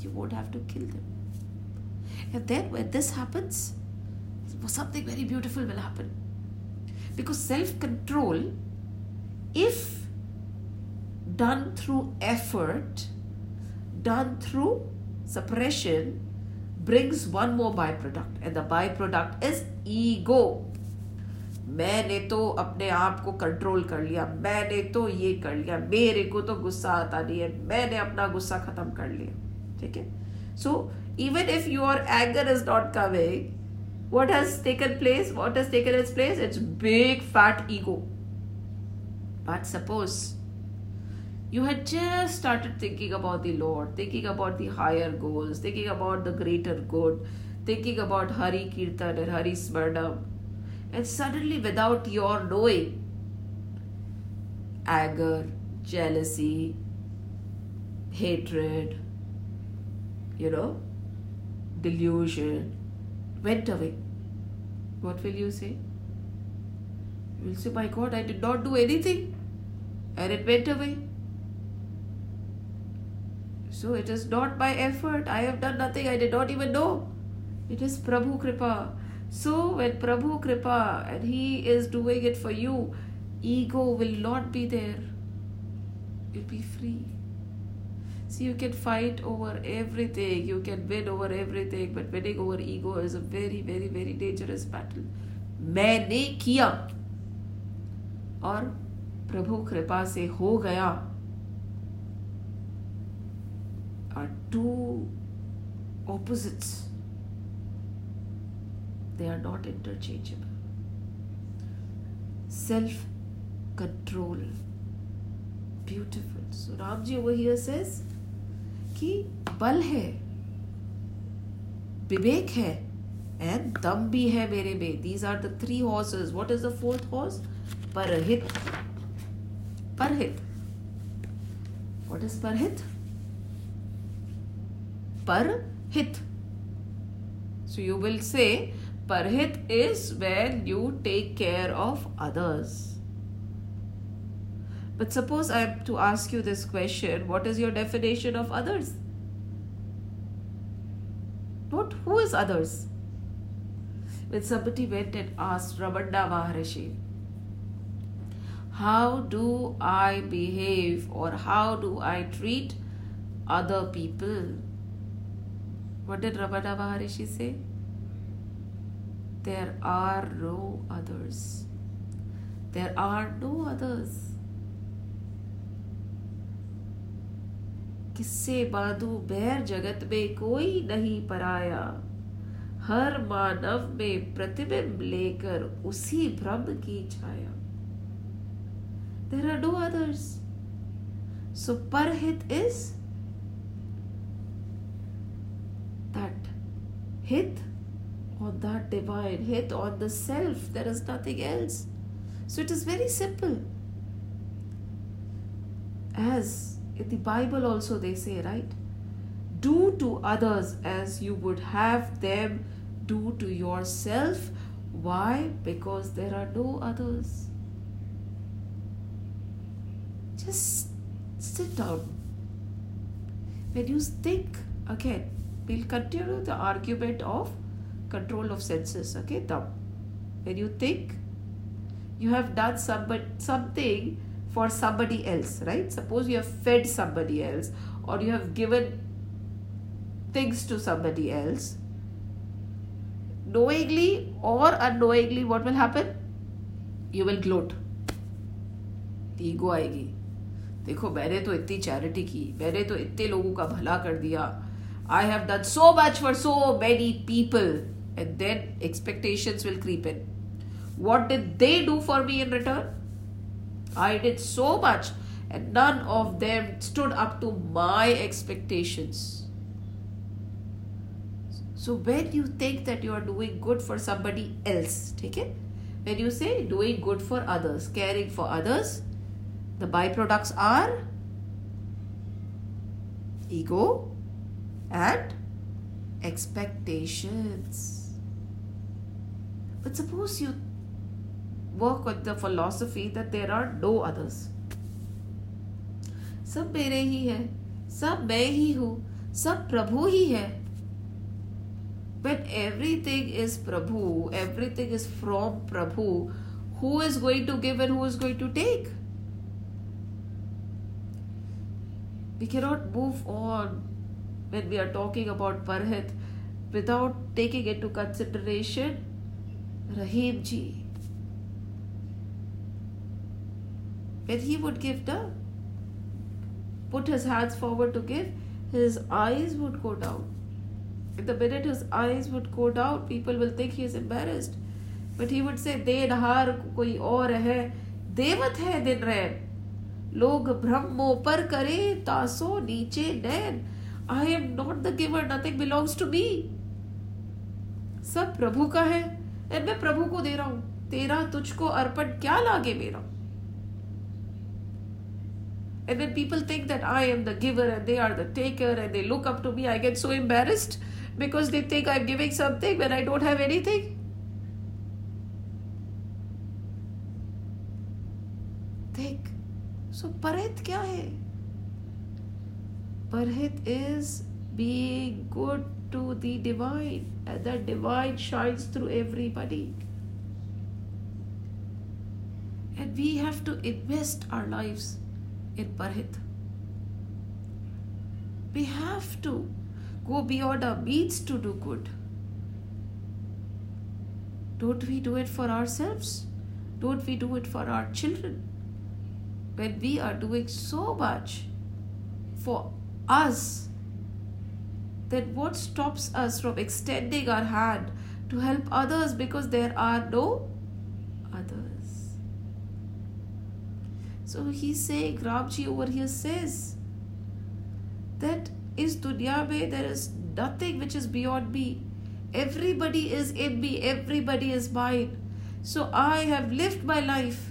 You won't have to kill them. And then when this happens, something very beautiful will happen. Because self control, if done through effort, done through suppression, brings one more byproduct, and the byproduct is ego. मैंने तो अपने आप को control कर लिया मैंने तो ये कर लिया मेरे को तो गुस्सा आता नहीं है मैंने अपना गुस्सा खत्म कर लिया ठीक है? So even if your anger is not coming what has taken place what has taken is place it's big fat ego but suppose you had just started thinking about the lord thinking about the higher goals thinking about the greater good thinking about hari kirtan and hari smarnam and suddenly, without your knowing, anger, jealousy, hatred, you know, delusion went away. What will you say? You will say, My God, I did not do anything and it went away. So it is not by effort. I have done nothing. I did not even know. It is Prabhu Kripa. So, when Prabhu Kripa and He is doing it for you, ego will not be there. You'll be free. See, you can fight over everything, you can win over everything, but winning over ego is a very, very, very dangerous battle. मैंने किया और प्रभु कृपा से हो गया are two opposites they are not interchangeable. Self control. Beautiful. So Ramji over here says कि बल है विवेक है एंड दम भी है मेरे में these are the three horses what is the fourth horse परहित परहित what is परहित per hit. So you will say parhit is where you take care of others. But suppose I have to ask you this question what is your definition of others? What who is others? When somebody went and asked Ramana Maharishi, how do I behave or how do I treat other people? What did Ramana Maharishi say? There are no others. There are no others. किससे बांधू बैर जगत में कोई नहीं पराया हर मानव में प्रतिबिंब लेकर उसी भ्रम की छाया there are no others so परहित is हित on that divine hit on the self. There is nothing else. So it is very simple. As in the Bible also they say, right? Do to others as you would have them do to yourself. Why? Because there are no others. Just sit down. When you think, again, we'll continue the argument of control of senses okay thumb when you think you have done somebody, something for somebody else right suppose you have fed somebody else or you have given things to somebody else knowingly or unknowingly what will happen you will gloat ego आएगी देखो मैंने तो इतनी charity की मैंने तो इतने लोगों का भला कर दिया I have done so much for so many people. And then expectations will creep in. What did they do for me in return? I did so much, and none of them stood up to my expectations. So, when you think that you are doing good for somebody else, take it. When you say doing good for others, caring for others, the byproducts are ego, and expectations. But suppose you work with the philosophy that there are no others. सब मेरे ही है सब मैं ही हूं सब प्रभु ही है when everything is prabhu everything is from prabhu who is going to give and who is going to take we cannot move on when we are talking about parhit without taking into consideration rahim ji when he would give the put his hands forward to give, his eyes would go down. In the minute his eyes would go down, people will think he is embarrassed. But he would say, देनहार कोई और है देवत है दिन रैन लोग ब्रह्मो पर करे तासो नीचे नैन I am not the giver nothing belongs to me सब प्रभु का है एंड मैं प्रभु को दे रहा हूँ तेरा तुझको अर्पण क्या लागे मेरा And when people think that I am the giver and they are the taker and they look up to me, I get so embarrassed because they think I'm giving something when I don't have anything. Think. So Parhit kya hai? Parhit is being good to the divine and that divine shines through everybody. And we have to invest our lives in Parhit. We have to go beyond our means to do good. Don't we do it for ourselves? Don't we do it for our children? When we are doing so much for us, then what stops us from extending our hand to help others because there are no others? So he's saying, Ramji over here says that is dunya mein there is nothing which is beyond me. Everybody is in me, everybody is mine. So I have lived my life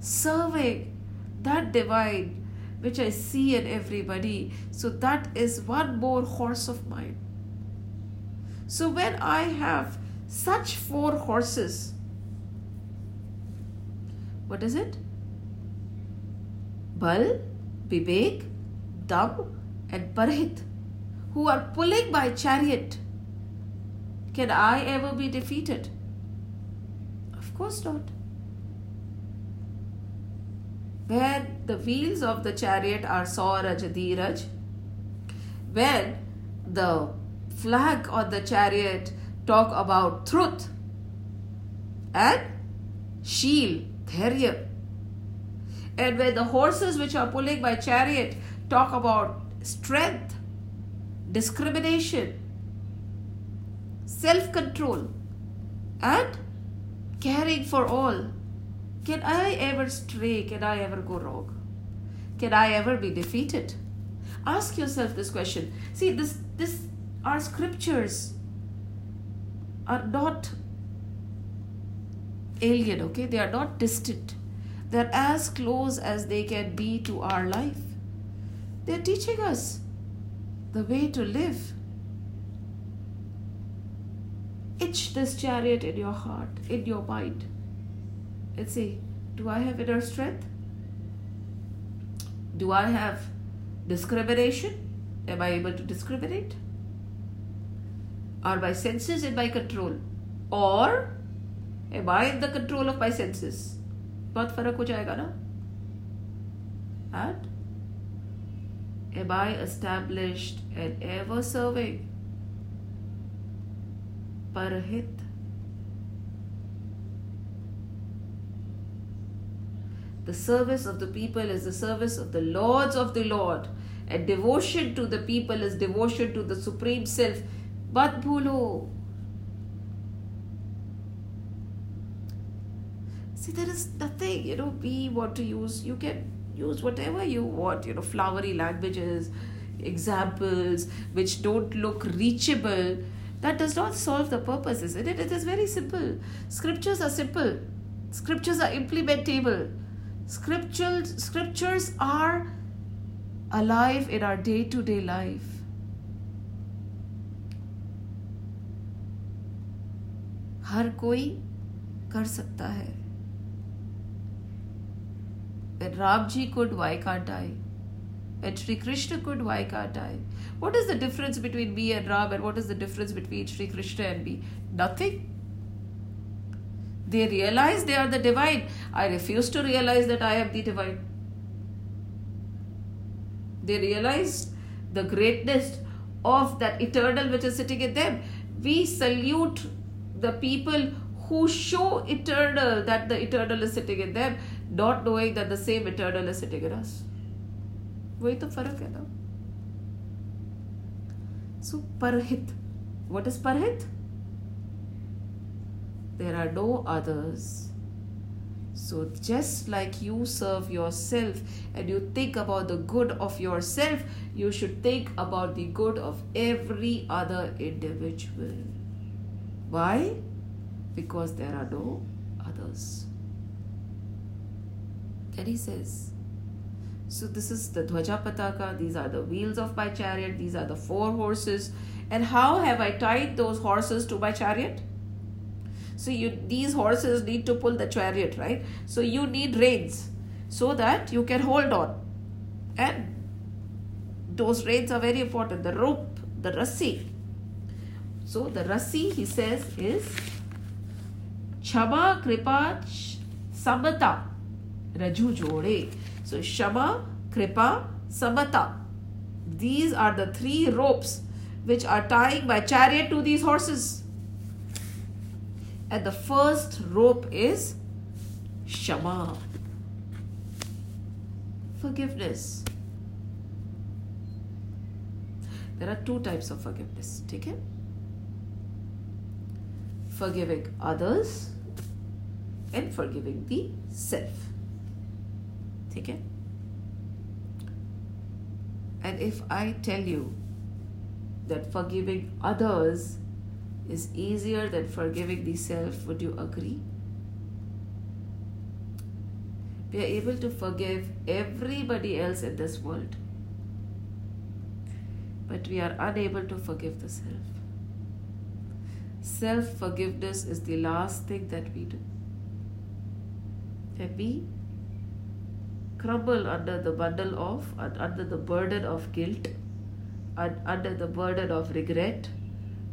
serving that divine which I see in everybody. So that is one more horse of mine. So when I have such four horses, what is it? Bal, Vivek, Dam, and Parhit, who are pulling my chariot. Can I ever be defeated? Of course not. When the wheels of the chariot are Sauraj Dheeraj, when the flag on the chariot talk about truth and shield, Dharya, and where the horses which are pulling by chariot talk about strength, discrimination, self control, and caring for all. Can I ever stray? Can I ever go wrong? Can I ever be defeated? Ask yourself this question. See, this this our scriptures are not alien, okay? They are not distant they're as close as they can be to our life. They're teaching us the way to live. Itch this chariot in your heart, in your mind. Let's see, do I have inner strength? Do I have discrimination? Am I able to discriminate? Are my senses in my control? Or am I in the control of my senses? बहुत फर्क हो जाएगा ना and am I established and ever serving parhit the service of the people is the service of the lords of the lord. And devotion to the people is devotion to the supreme self. But bhulo See, there is nothing, you know, we want to use. You can use whatever you want you know flowery languages examples which don't look reachable. That does not solve the purpose isn't it? It is very simple. Scriptures are simple. Scriptures are implementable scriptures scriptures are alive in our day to day life हर कोई कर सकता है When Ramji could, why can't I? When Sri Krishna could, why can't I? What is the difference between me and Ram and what is the difference between Sri Krishna and me? Nothing. They realize they are the divine. I refuse to realize that I am the divine. They realize the greatness of that eternal which is sitting in them. We salute the people who show eternal that the eternal is sitting in them, not knowing that the same eternal is sitting in us. वही तो फर्क है ना so परहित what is parhit there are no others so just like you serve yourself and you think about the good of yourself you should think about the good of every other individual why because there are no others. And he says, so this is the Dhwaja Pataka, these are the wheels of my chariot, these are the four horses. And how have I tied those horses to my chariot? So you these horses need to pull the chariot, right? So you need reins so that you can hold on. And those reins are very important. The rope, the rassi. So the rassi, he says, is Shama, Kripa, Samata. Raju Jode. So Shama, Kripa, Samata. These are the three ropes which are tying my chariot to these horses and the first rope is Shama. Forgiveness. There are two types of forgiveness. Take it? Forgiving others and forgiving the self. Take it? And if I tell you that forgiving others is easier than forgiving the self would you agree? We are able to forgive everybody else in this world but we are unable to forgive the self. Self forgiveness is the last thing that we do. And we crumble under the bundle of, under the burden of guilt, under the burden of regret,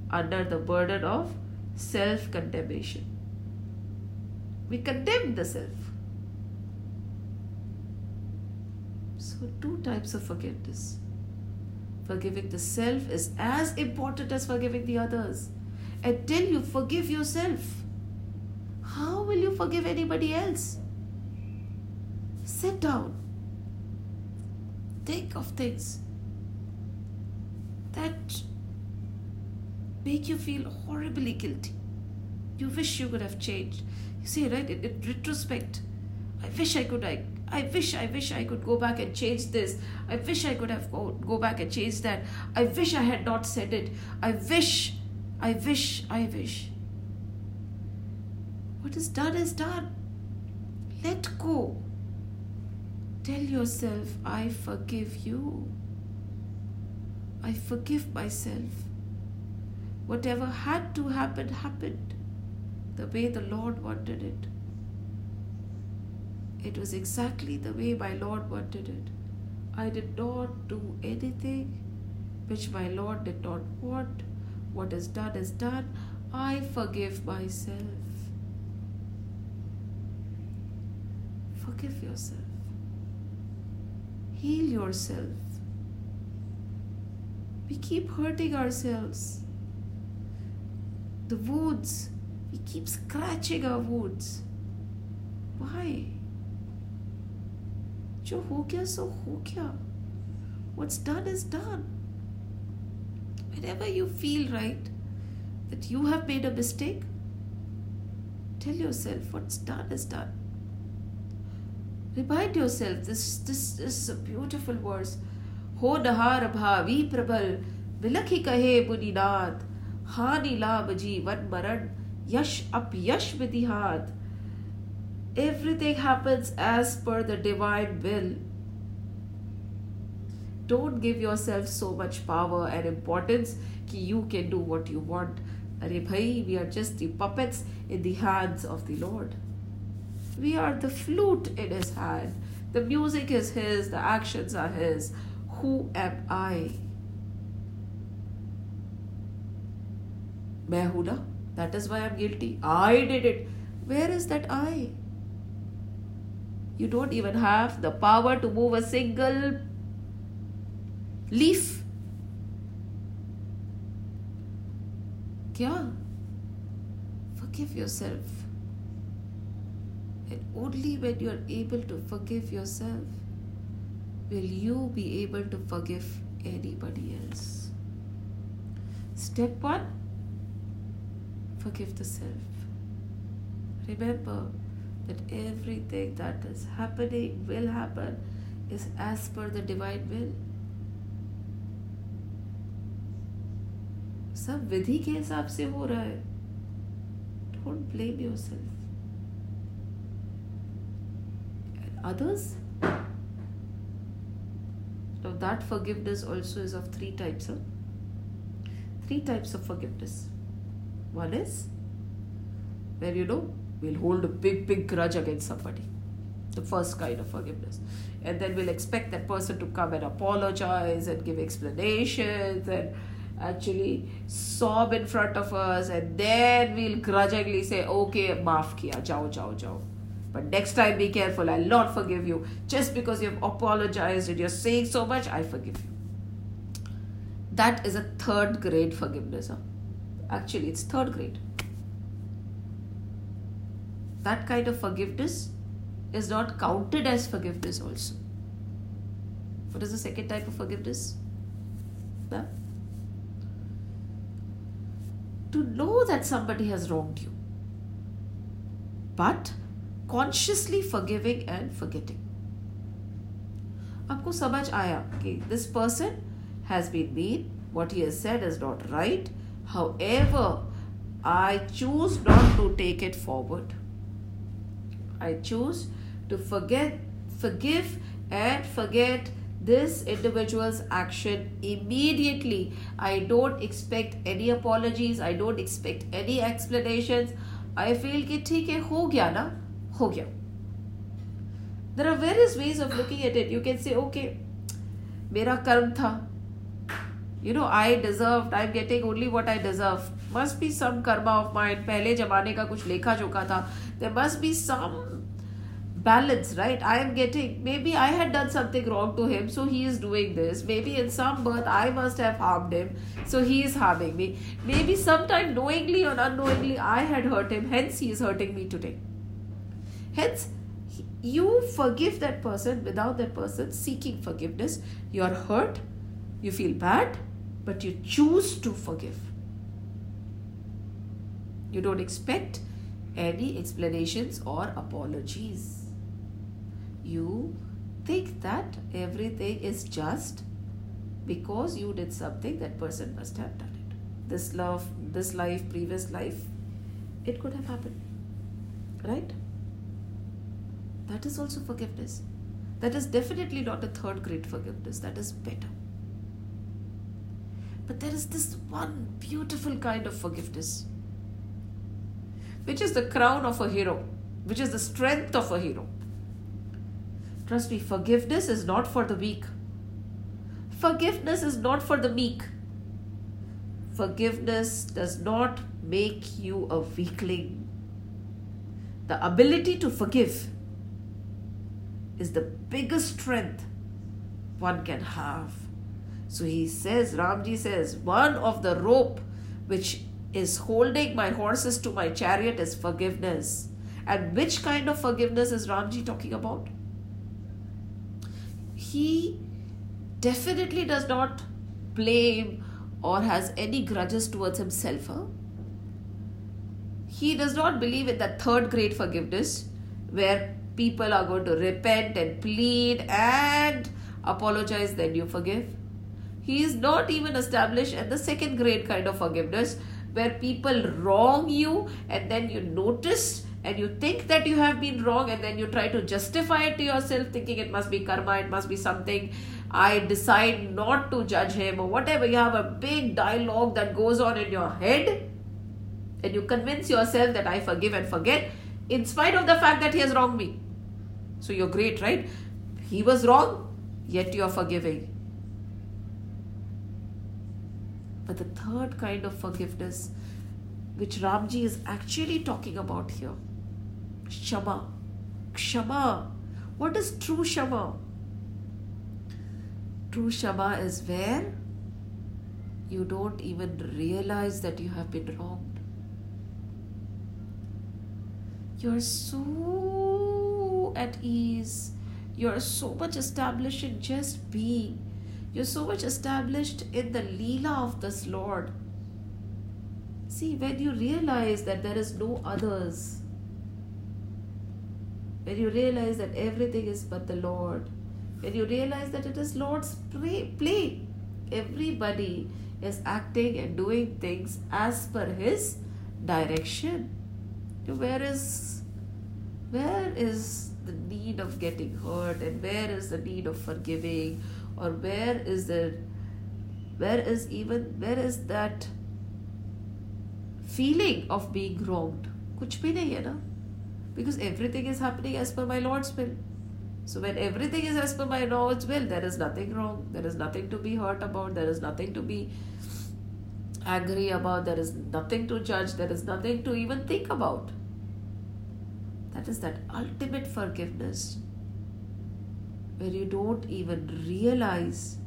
under the burden of self condemnation. We condemn the self. So, two types of forgiveness. Forgiving the self is as important as forgiving the others. Until you forgive yourself, how will you forgive anybody else? Sit down. Think of things that make you feel horribly guilty. You wish you could have changed. You see, right? In, in retrospect, I wish I could. I, I wish, I wish I could go back and change this. I wish I could have go, go back and change that. I wish I had not said it. I wish, I wish, I wish. What is done is done. Let go. Tell yourself, I forgive you. I forgive myself. Whatever had to happen, happened the way the Lord wanted it. It was exactly the way my Lord wanted it. I did not do anything which my Lord did not want. What is done is done. I forgive myself. Forgive yourself. Heal yourself. We keep hurting ourselves The wounds, we keep scratching our wounds. Why? जो हो गया सो हो गया what's done is done whenever you feel right that you have made a mistake tell yourself what's done is done Remind yourself, this, this, this is a beautiful verse. Ho nahar bhavi prabal, vilakhi kahe muninath, hani laab van maran, yash ap yash vidihad. Everything happens as per the divine will. Don't give yourself so much power and importance that you can do what you want. Are bhai, we are just the puppets in the hands of the Lord. We are the flute in His hand. The music is His, the actions are His. Who am I? Mehuda. That is why I'm guilty. I did it. Where is that I? You don't even have the power to move a single leaf. Kya? Forgive yourself. And only when you are able to forgive yourself will you be able to forgive anybody else. Step one forgive the self. Remember, that everything that is happening will happen is as per the divine will सब विधि के हिसाब से हो रहा है don't blame your self others now that forgiveness also is of three types huh? three types of forgiveness one is where you know We'll hold a big, big grudge against somebody. The first kind of forgiveness. And then we'll expect that person to come and apologize and give explanations and actually sob in front of us. And then we'll grudgingly say, okay, maaf kiya, jao, jao, jao. But next time be careful, I'll not forgive you. Just because you've apologized and you're saying so much, I forgive you. That is a third grade forgiveness. Huh? Actually, it's third grade that kind of forgiveness is not counted as forgiveness also. What is the second type of forgiveness? Yeah? To know that somebody has wronged you, but consciously forgiving and forgetting. आपको समझ आया कि this person has been mean, what he has said is not right. However, I choose not to take it forward. I choose to forget, forgive, and forget this individual's action immediately. I don't expect any apologies. I don't expect any explanations. I feel कि ठीक है हो गया ना हो गया There are various ways of looking at it. You can say, okay, मेरा कर्म था. You know, I deserved. I'm getting only what I deserve. Must be some karma of mine. पहले जमाने का कुछ लेखा जोखा था. There must be some balance right i am getting maybe i had done something wrong to him so he is doing this maybe in some birth i must have harmed him so he is harming me maybe sometime knowingly or unknowingly i had hurt him hence he is hurting me today hence you forgive that person without that person seeking forgiveness you are hurt you feel bad but you choose to forgive. You don't expect any explanations or apologies. You think that everything is just because you did something that person must have done it. This love this life previous life it could have happened. Right? That is also forgiveness. That is definitely not a third grade forgiveness. That is better but there is this one beautiful kind of forgiveness which is the crown of a hero which is the strength of a hero Trust me, forgiveness is not for the weak. Forgiveness is not for the meek. Forgiveness does not make you a weakling. The ability to forgive is the biggest strength one can have. So he says, Ramji says, one of the rope which is holding my horses to my chariot is forgiveness. And which kind of forgiveness is Ramji talking about? he definitely does not blame or has any grudges towards himself. Huh? He does not believe in that third grade forgiveness where people are going to repent and plead and apologize, then you forgive. He is not even established at the second grade kind of forgiveness where people wrong you and then you notice and you think that you have been wrong and then you try to justify it to yourself thinking it must be karma it must be something. I decide not to judge him or whatever. You have a big dialogue that goes on in your head and you convince yourself that i forgive and forget in spite of the fact that he has wronged me. So you're great right? He was wrong yet you're forgiving but the third kind of forgiveness which Ramji is actually talking about here Shama. Shama. What is true Shama? True Shama is where you don't even realize that you have been wronged. You're so at ease. You're so much established in just being. You're so much established in the Leela of this Lord. See, when you realize that there is no others, when you realize that everything is but the Lord, when you realize that it is Lord's play, play. everybody is acting and doing things as per His direction. Where is where is the need of getting hurt and where is the need of forgiving or where is the where is even where is that feeling of being wronged कुछ भी नहीं है ना because everything is happening as per my Lord's will. So, when everything is as per my Lord's will, there is nothing wrong, there is nothing to be hurt about, there is nothing to be angry about, there is nothing to judge, there is nothing to even think about. That is that ultimate forgiveness where you don't even realize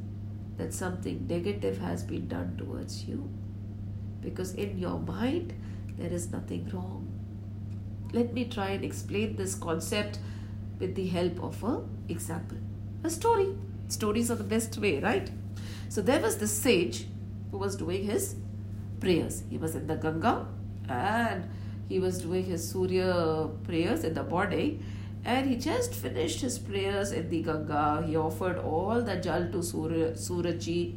that something negative has been done towards you. Because in your mind there is nothing wrong. Let me try and explain this concept with the help of a example. A story. Stories are the best way right? So there was this sage who was doing his prayers. He was in the ganga and he was doing his surya prayers in the morning and he just finished his prayers in the ganga he offered all the jal to surya suraji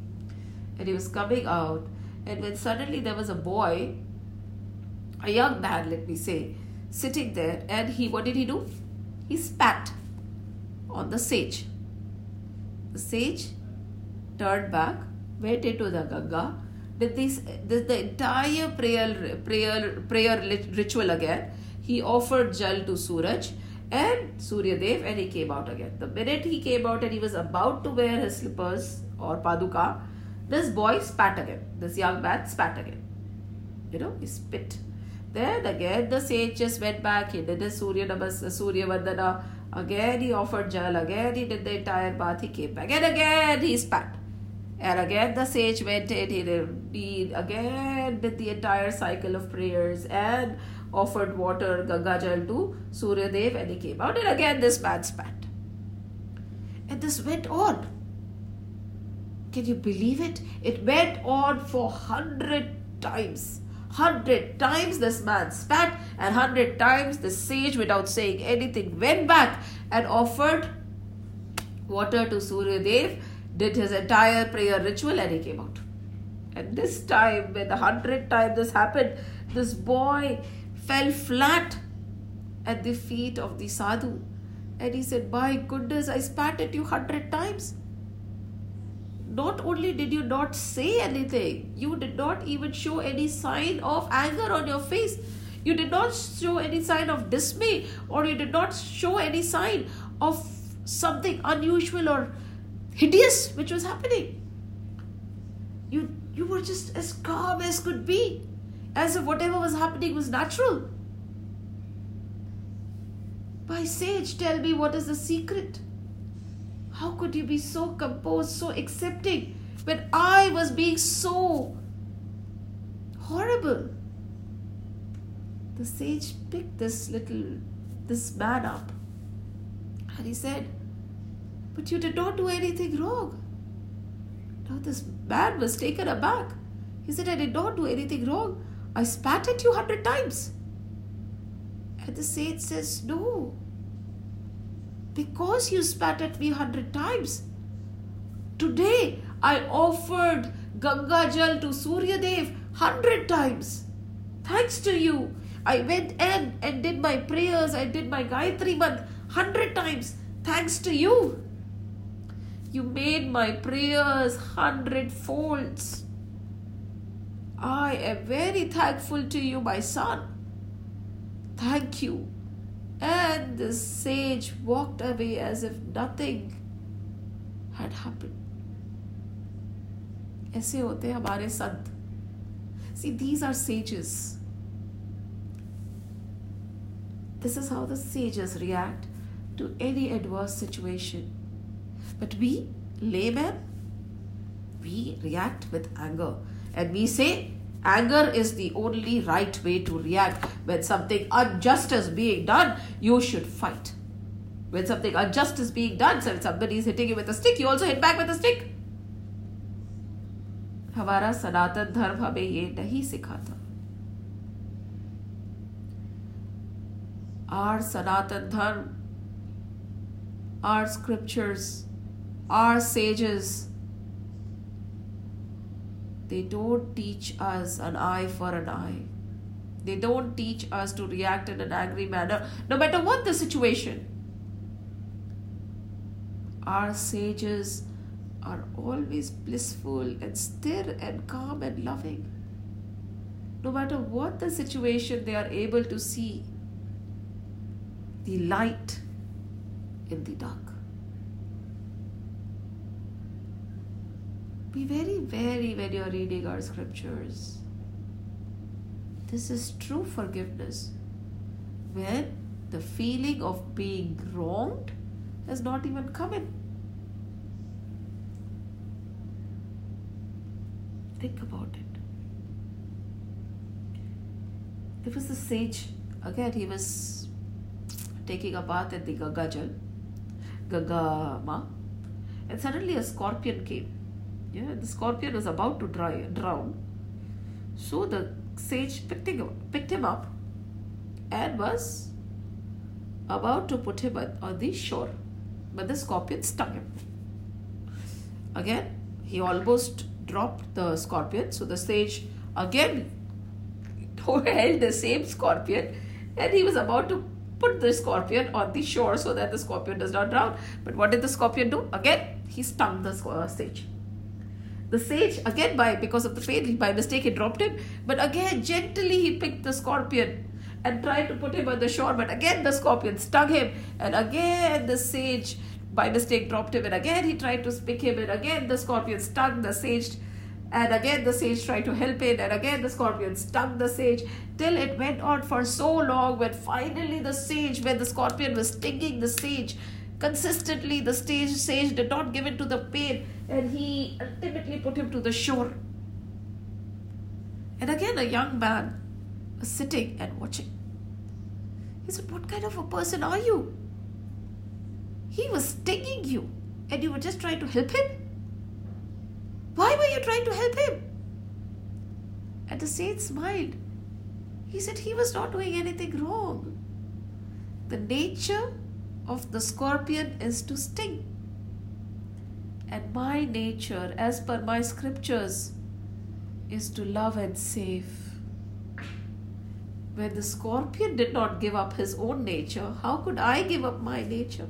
and he was coming out and when suddenly there was a boy a young man let me say sitting there and he what did he do? He spat on the sage. The sage turned back, went into the Ganga, did this did the entire prayer prayer prayer ritual again. He offered jal to Suraj and Surya Dev and he came out again. The minute he came out and he was about to wear his slippers or paduka, this boy spat again. This young man spat again. You know, he spit then again the sage just went back, he did his Surya Namas, uh, Surya Vandana. Again he offered jal, again he did the entire bath, he came back, and again he spat. And again the sage went in, he, did, he again did the entire cycle of prayers and offered water, Gangajal to Surya Dev, and he came out, and again this man spat. And this went on. Can you believe it? It went on for hundred times. Hundred times this man spat, and hundred times the sage, without saying anything, went back and offered water to Surya Dev, did his entire prayer ritual, and he came out. And this time, when the hundredth time this happened, this boy fell flat at the feet of the sadhu. And he said, My goodness, I spat at you hundred times not only did you not say anything, you did not even show any sign of anger on your face. You did not show any sign of dismay, or you did not show any sign of something unusual or hideous which was happening. You, you were just as calm as could be, as if whatever was happening was natural. My sage, tell me what is the secret? How could you be so composed, so accepting when I was being so horrible? The sage picked this little, this man up and he said, But you did not do anything wrong. Now this man was taken aback. He said, I did not do anything wrong. I spat at you hundred times. And the sage says, No, because you spat at me hundred times. Today I offered Ganga Jal to Surya Dev hundred times. Thanks to you. I went in and did my prayers. I did my Gayatri mantra hundred times. Thanks to you. You made my prayers hundred folds. I am very thankful to you, my son. Thank you. And the sage walked away as if nothing had happened. ऐसे होते हमारे संत See, these are sages. This is how the sages react to any adverse situation. But we, laymen, we react with anger. And we say, anger is the only right way to react. When something unjust is being done, you should fight. When something unjust is being done, so if somebody is hitting you with a stick, you also hit back with a stick. हमारा सनातन धर्म हमें ये नहीं सिखाता our Sanatan Dharma, our scriptures, our sages, they don't teach us an eye for an eye. They don't teach us to react in an angry manner, no matter what the situation. Our sages are always blissful and still and calm and loving. No matter what the situation, they are able to see the light in the dark. Be very wary when you're reading our scriptures. This is true forgiveness when the feeling of being wronged has not even come in. Think about it. There was a sage, again, he was taking a bath at the Ganga Jal, Ma, and suddenly a scorpion came. Yeah, the scorpion was about to dry, drown. So the sage picked him, picked him up and was about to put him on the shore, but the scorpion stung him. Again, he almost dropped the scorpion, so the sage again held the same scorpion and he was about to put the scorpion on the shore so that the scorpion does not drown. But what did the scorpion do? Again, he stung the uh, sage. The sage, again, by because of the pain, by mistake, he dropped him. But again, gently he picked the scorpion and tried to put him on the shore. But again, the scorpion stung him. And again, the sage, by mistake, dropped him. And again, he tried to pick him. And again, the scorpion stung the sage and again, the sage tried to help it, and again, the scorpion stung the sage till it went on for so long. When finally, the sage, when the scorpion was stinging the sage, consistently the sage, sage did not give in to the pain, and he ultimately put him to the shore. And again, a young man was sitting and watching. He said, What kind of a person are you? He was stinging you, and you were just trying to help him? Why were you trying to help him? And the sage smiled. He said he was not doing anything wrong. The nature of the scorpion is to sting. And my nature, as per my scriptures, is to love and save. When the scorpion did not give up his own nature, how could I give up my nature?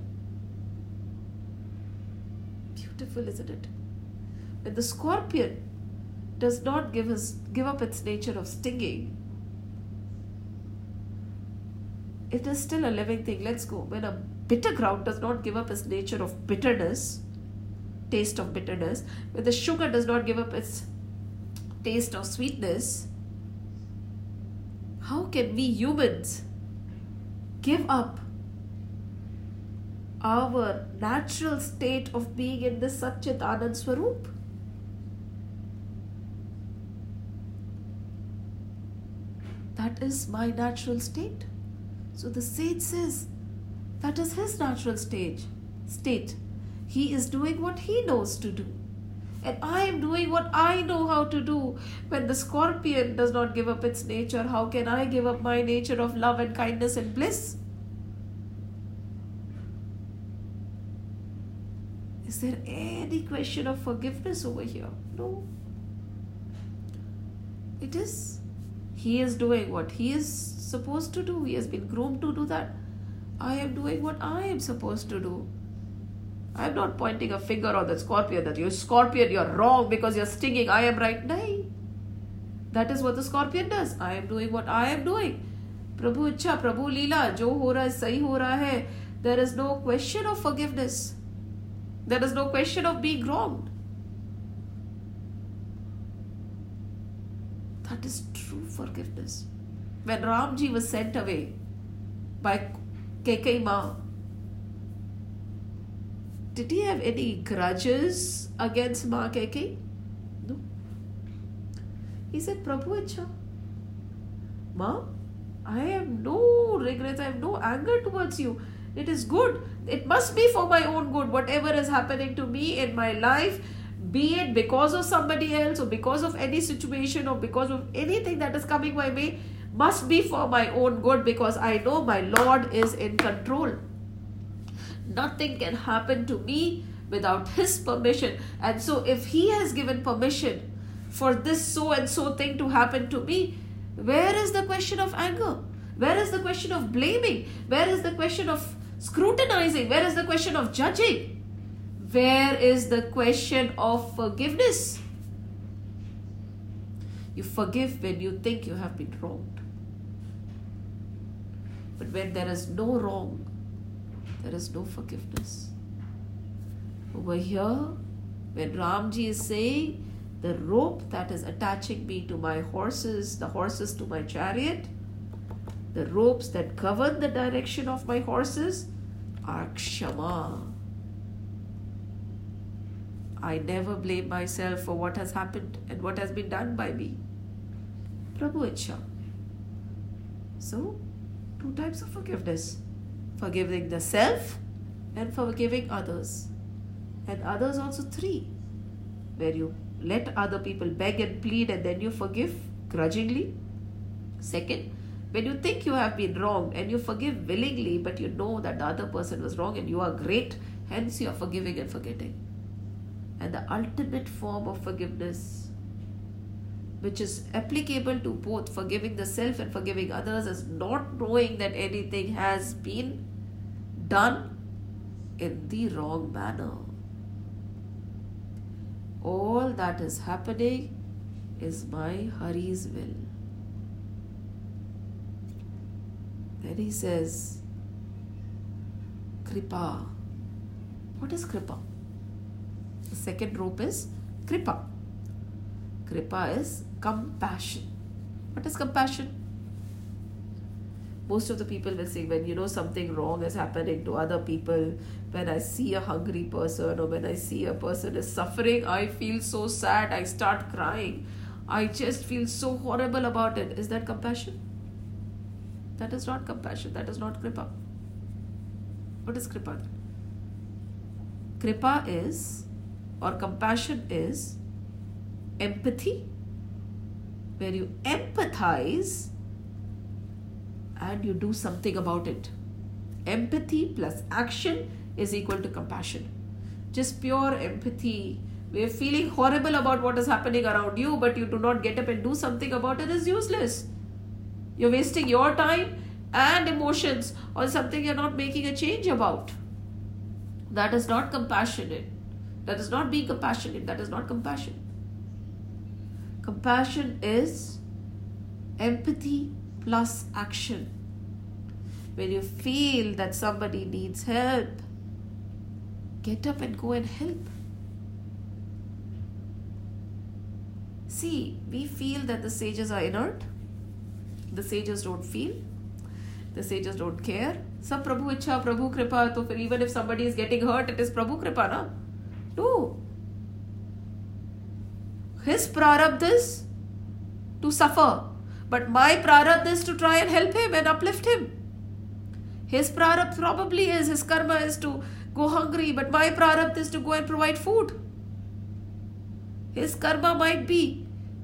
Beautiful, isn't it? When the scorpion does not give, his, give up its nature of stinging, it is still a living thing. Let's go. When a bitter ground does not give up its nature of bitterness, taste of bitterness, when the sugar does not give up its taste of sweetness, how can we humans give up our natural state of being in this Satchit Anand Swaroop? That is my natural state. So the sage says, that is his natural stage, state. He is doing what he knows to do. And I am doing what I know how to do. When the scorpion does not give up its nature, how can I give up my nature of love and kindness and bliss? Is there any question of forgiveness over here? No. It is. He is doing what he is supposed to do. He has been groomed to do that. I am doing what I am supposed to do. I'm not pointing a finger on the scorpion that you scorpion, you're wrong because you're stinging. I am right. Nay. That is what the scorpion does. I am doing what I am doing. Prabhu Icha, Prabhu Leela, hai, sahi ho raha hai. There is no question of forgiveness. There is no question of being wronged. That is true forgiveness. When Ramji was sent away by Kaikeyi Ma, did he have any grudges against Ma Kaikeyi? No. He said, Prabhu Icha, Ma, I have no regrets, I have no anger towards you. It is good. It must be for my own good. Whatever is happening to me in my life, be it because of somebody else or because of any situation or because of anything that is coming my way, must be for my own good because I know my Lord is in control. Nothing can happen to me without His permission. And so, if He has given permission for this so and so thing to happen to me, where is the question of anger? Where is the question of blaming? Where is the question of scrutinizing? Where is the question of judging? Where is the question of forgiveness? You forgive when you think you have been wronged. But when there is no wrong, there is no forgiveness. Over here, when Ramji is saying, the rope that is attaching me to my horses, the horses to my chariot, the ropes that govern the direction of my horses are Kshama. I never blame myself for what has happened and what has been done by me. Prabhu Icha. So, two types of forgiveness forgiving the self and forgiving others. And others also three, where you let other people beg and plead and then you forgive grudgingly. Second, when you think you have been wrong and you forgive willingly, but you know that the other person was wrong and you are great, hence you are forgiving and forgetting. And the ultimate form of forgiveness, which is applicable to both forgiving the self and forgiving others, is not knowing that anything has been done in the wrong manner. All that is happening is my Hari's will. Then he says, Kripa. What is Kripa? The second rope is Kripa. Kripa is compassion. What is compassion? Most of the people will say, when you know something wrong is happening to other people, when I see a hungry person or when I see a person is suffering, I feel so sad, I start crying. I just feel so horrible about it. Is that compassion? That is not compassion, that is not kripa. What is kripa? Kripa is, or compassion is, empathy, where you empathize and you do something about it. Empathy plus action is equal to compassion. Just pure empathy. We're feeling horrible about what is happening around you, but you do not get up and do something about it is useless. You're wasting your time and emotions on something you're not making a change about. That is not compassionate. That is not being compassionate. That is not compassion. Compassion is empathy plus action. When you feel that somebody needs help, get up and go and help. See, we feel that the sages are inert. The sages don't feel. The sages don't care. Sab prabhu icha prabhu kripa so even if somebody is getting hurt it is prabhu kripa na? No his prarabdha is to suffer but my prarabdha is to try and help him and uplift him his prarabdha probably is his karma is to go hungry but my prarabdha is to go and provide food his karma might be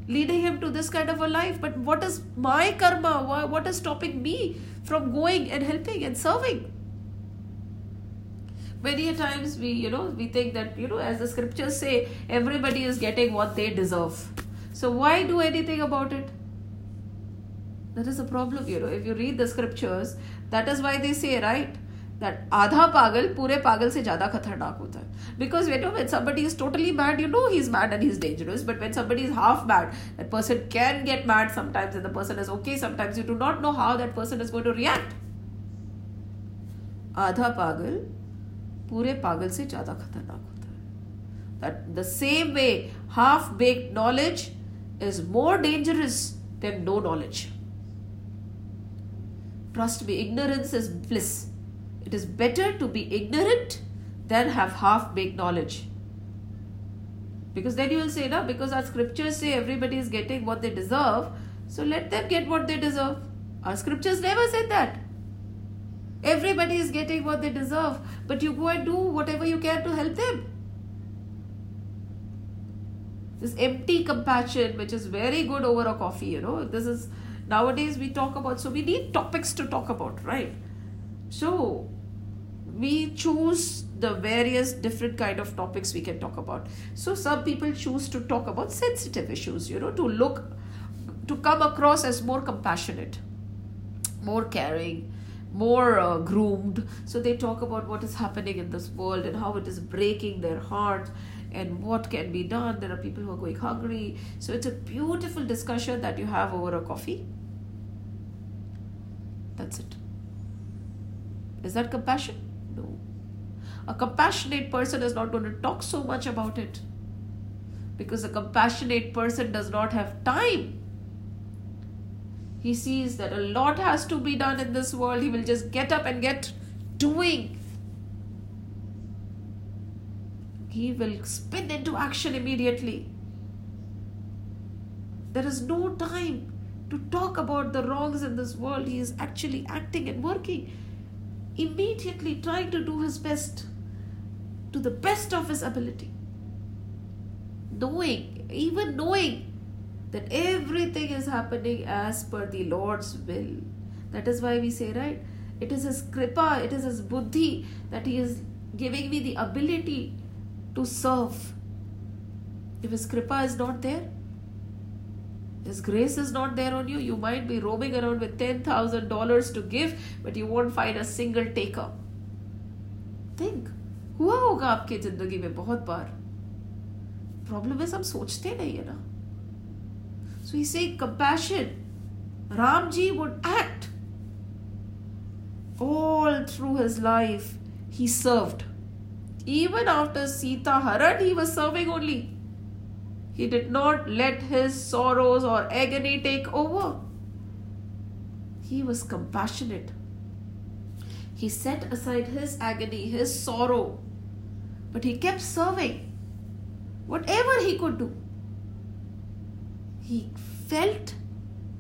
leading him to this kind of a life. But what is my karma? What is stopping me from going and helping and serving? many a times we you know we think that you know as the scriptures say everybody is getting what they deserve so why do anything about it that is a problem you know if you read the scriptures that is why they say right that आधा पागल पूरे पागल से ज्यादा खतरनाक होता है because you know when somebody is totally mad you know he's mad and he's dangerous but when somebody is half mad that person can get mad sometimes and the person is okay sometimes you do not know how that person is going to react आधा पागल पूरे पागल से ज्यादा खतरनाक होता है that the same way half baked knowledge is more dangerous than no knowledge trust me ignorance is bliss it is better to be ignorant than have half baked knowledge because then you will say no because our scriptures say everybody is getting what they deserve so let them get what they deserve our scriptures never said that Everybody is getting what they deserve, but you go and do whatever you can to help them. This empty compassion, which is very good over a coffee, you know, this is nowadays we talk about, so we need topics to talk about, right? So we choose the various different kind of topics we can talk about. So some people choose to talk about sensitive issues, you know, to look, to come across as more compassionate, more caring, more uh, groomed. So they talk about what is happening in this world and how it is breaking their heart and what can be done. There are people who are going hungry. So it's a beautiful discussion that you have over a coffee. That's it. Is that compassion? No. A compassionate person is not going to talk so much about it because a compassionate person does not have time he sees that a lot has to be done in this world. He will just get up and get doing. He will spin into action immediately. There is no time to talk about the wrongs in this world. He is actually acting and working, immediately trying to do his best to the best of his ability. Knowing, even knowing that everything is happening as per the Lord's will. That is why we say, right? It is His kripa, it is His buddhi that He is giving me the ability to serve. If His kripa is not there, His grace is not there on you, you might be roaming around with $10,000 to give, but you won't find a single taker. Think. हुआ होगा आपकी जिंदगी में बहुत बार problem है हम सोचते नहीं है ना so he saying compassion. Ramji would act. All through his life, he served. Even after Sita Haran, he was serving only. He did not let his sorrows or agony take over. He was compassionate. He set aside his agony, his sorrow, but he kept serving whatever he could do. He felt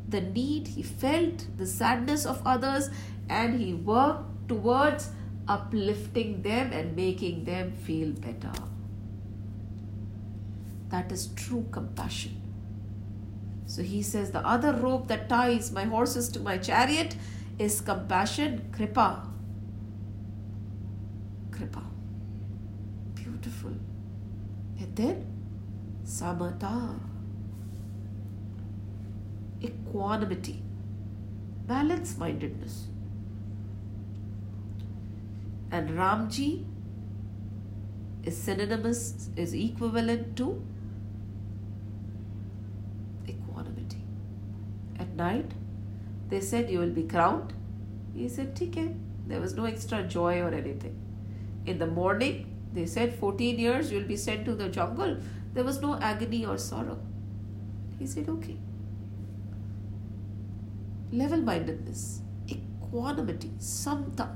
the need, he felt the sadness of others, and he worked towards uplifting them and making them feel better. That is true compassion. So he says, The other rope that ties my horses to my chariot is compassion, kripa. Kripa. Beautiful. And then, samata equanimity, balance mindedness. And Ramji is synonymous, is equivalent to equanimity. At night, they said you will be crowned. He said, okay. There was no extra joy or anything. In the morning, they said 14 years you'll be sent to the jungle. There was no agony or sorrow. He said, okay level mindedness, equanimity, samta,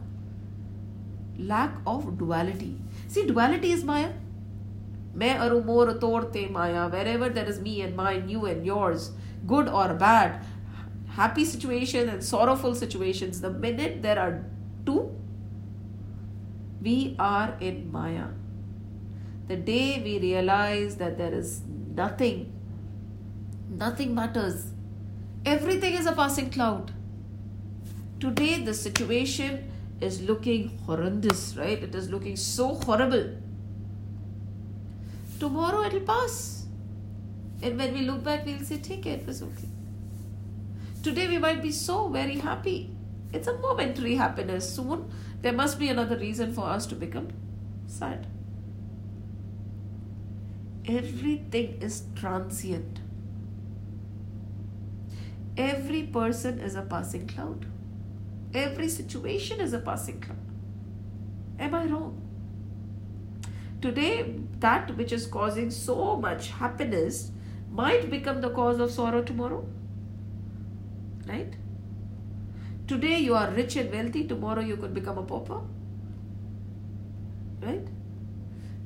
lack of duality. See, duality is Maya. Me aru more torte Maya, wherever there is me and mine, you and yours, good or bad, happy situation and sorrowful situations, the minute there are two, we are in Maya. The day we realize that there is nothing, nothing matters Everything is a passing cloud. Today, the situation is looking horrendous, right? It is looking so horrible. Tomorrow it'll pass. And when we look back, we'll say, take it, it was okay. Today we might be so very happy. It's a momentary happiness. Soon there must be another reason for us to become sad. Everything is transient. Every person is a passing cloud. Every situation is a passing cloud. Am I wrong? Today, that which is causing so much happiness might become the cause of sorrow tomorrow. Right? Today, you are rich and wealthy, tomorrow, you could become a pauper. Right?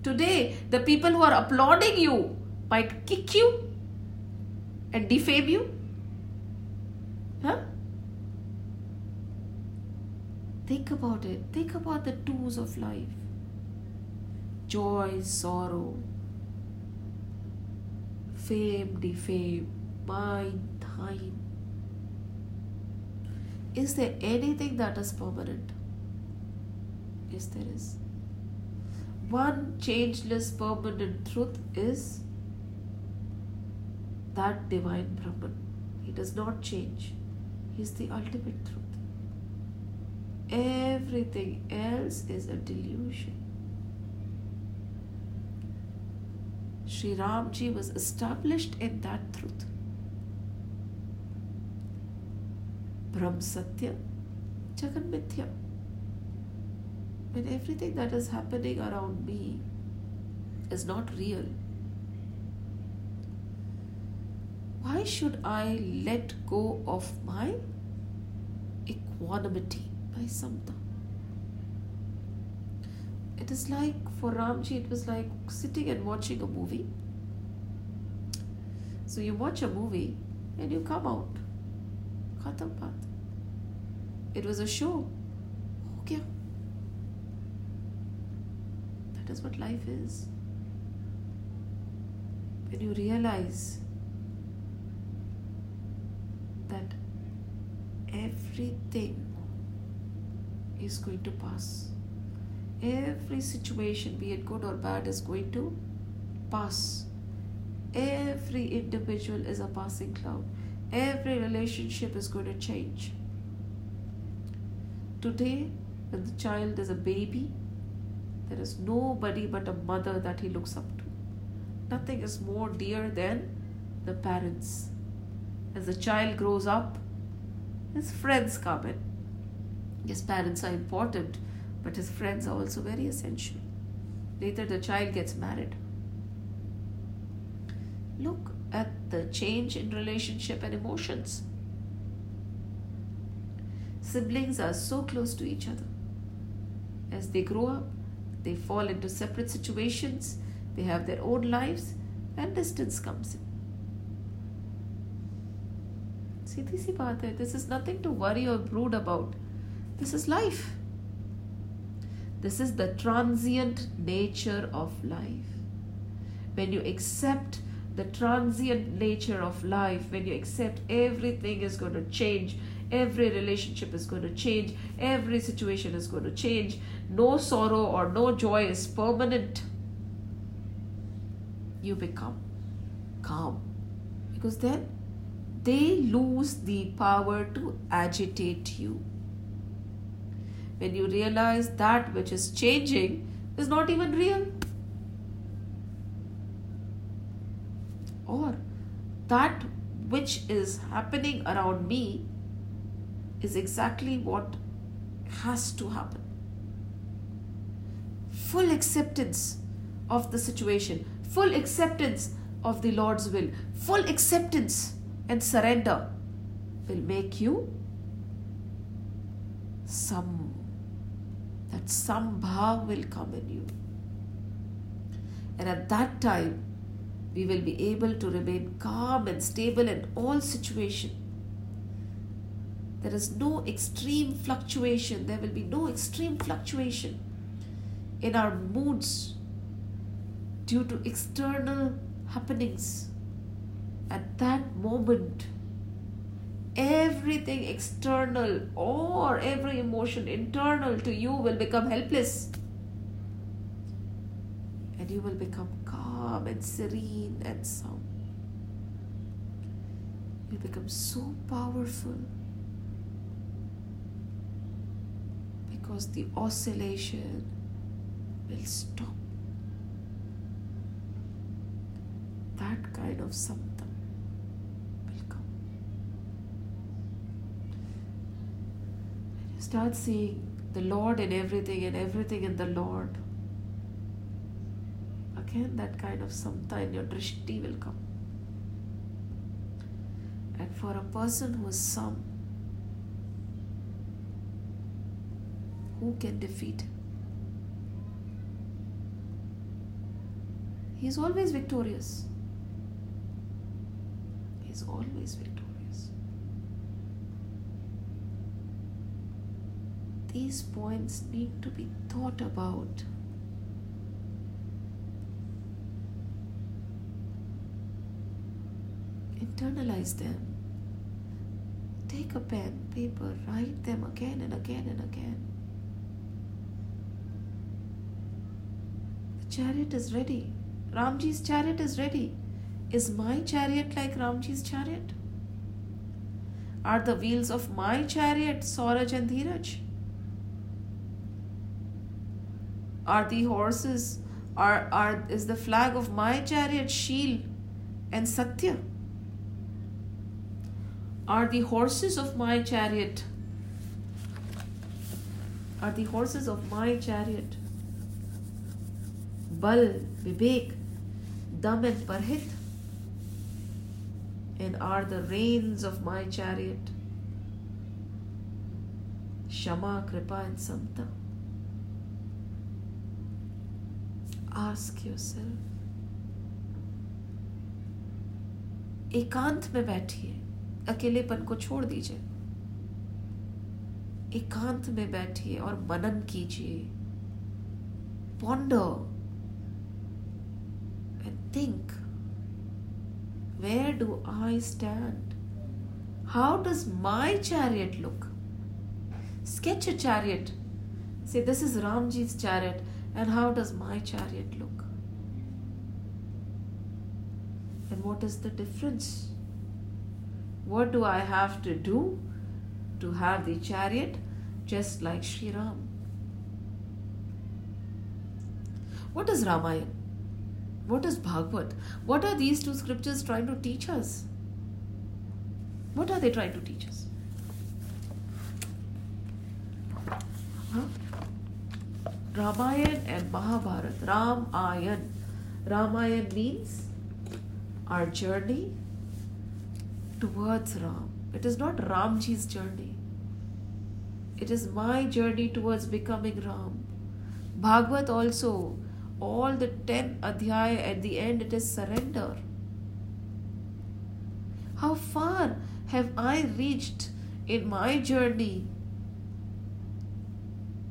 Today, the people who are applauding you might kick you and defame you. Huh? Think about it. Think about the tools of life joy, sorrow, fame, defame, mind, time. Is there anything that is permanent? Yes, there is. One changeless, permanent truth is that divine Brahman. He does not change, is the ultimate truth. Everything else is a delusion. Sri Ramji was established in that truth. Brahm Satya, Jagan Mithya. When everything that is happening around me is not real, why should I let go of my equanimity? by Samta. It is like for Ramji, it was like sitting and watching a movie. So you watch a movie and you come out. Khatam baat. It was a show. Okay. That is what life is. When you realize that everything is going to pass. Every situation, be it good or bad, is going to pass. Every individual is a passing cloud. Every relationship is going to change. Today, when the child is a baby, there is nobody but a mother that he looks up to. Nothing is more dear than the parents. As the child grows up, his friends come in Yes, parents are important, but his friends are also very essential. Later, the child gets married. Look at the change in relationship and emotions. Siblings are so close to each other. As they grow up, they fall into separate situations, they have their own lives, and distance comes in. This is nothing to worry or brood about. This is life. This is the transient nature of life. When you accept the transient nature of life, when you accept everything is going to change, every relationship is going to change, every situation is going to change, no sorrow or no joy is permanent, you become calm. Because then they lose the power to agitate you when you realize that which is changing is not even real. Or that which is happening around me is exactly what has to happen. Full acceptance of the situation, full acceptance of the Lord's will, full acceptance and surrender will make you some that sam bhav will come in you. And at that time, we will be able to remain calm and stable in all situations. There is no extreme fluctuation. There will be no extreme fluctuation in our moods due to external happenings. At that moment, everything external or every emotion internal to you will become helpless. And you will become calm and serene and sound. You become so powerful because the oscillation will stop. That kind of something will come. And you start seeing the Lord in everything and everything in the Lord. Again, that kind of samta in your drishti will come. And for a person who is some, who can defeat him? He is always victorious. He is always victorious. These points need to be thought about. Internalize them. Take a pen, paper, write them again and again and again. The chariot is ready. Ramji's chariot is ready. Is my chariot like Ramji's chariot? Are the wheels of my chariot Sauraj and Dheeraj? Are the horses, are, are, is the flag of my chariot Sheel and Satya? Are the horses of my chariot, are the horses of my chariot Bal, Vivek, Dam and Parhit? And are the reins of my chariot Shama, Kripa, and Samta? Ask yourself एकांत में बैठिए, अकेलेपन को छोड़ दीजिए। एकांत में बैठिए और मनन कीजिए। Ponder and think where do I stand how does my chariot look sketch a chariot say this is Ram ji's chariot and how does my chariot look? And what is the difference? What do I have to do to have the chariot just like Sri Ram? What is Ramayana? What is Bhagavad? What are these two scriptures trying to teach us? What are they trying to teach us? Huh? Ramayan and Mahabharat. Ramayan. Ramayan means our journey towards Ram. It is not Ramji's journey. It is my journey towards becoming Ram. Bhagavad also, all the 10 adhyaya at the end, it is surrender. How far have I reached in my journey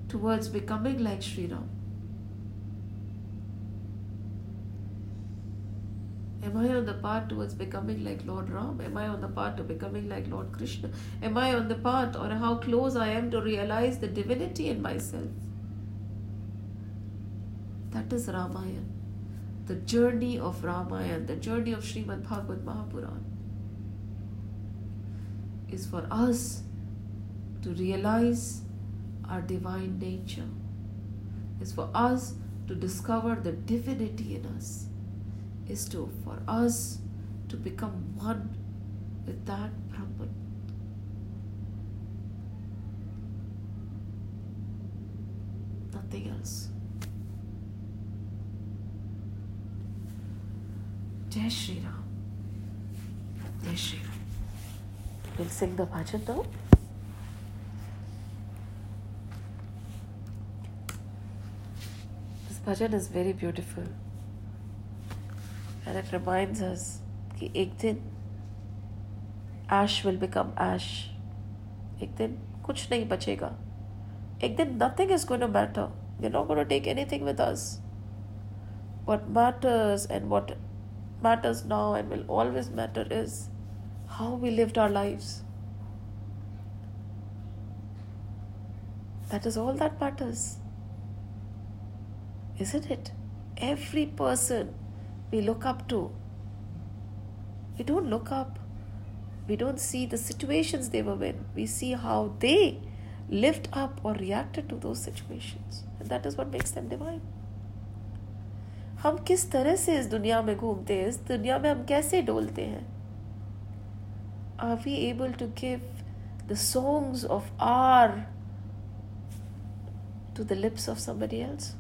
towards becoming like Sri Ram? Am I on the path towards becoming like Lord Ram? Am I on the path to becoming like Lord Krishna? Am I on the path or how close I am to realize the divinity in myself? That is Ramayana. The journey of Ramayana, the journey of Srimad Bhagavad Mahapuran is for us to realize our divine nature, is for us to discover the divinity in us is to for us to become one with that Brahman. Nothing else. Jai Shri Ram. Jai Shri Ram. We'll sing the bhajan now. This bhajan is very beautiful and it reminds us that एक दिन ash will become ash. एक दिन कुछ नहीं बचेगा एक दिन nothing is going to matter. We're not going to take anything with us. What matters and what matters now and will always matter is how we lived our lives. That is all that matters Isn't it? Every person we look up to, we don't look up, we don't see the situations they were in, we see how they lived up or reacted to those situations. And that is what makes them divine. हम किस तरह से इस दुनिया में घूमते हैं इस दुनिया में हम कैसे डोलते हैं are we able to give the songs of our to the lips of somebody else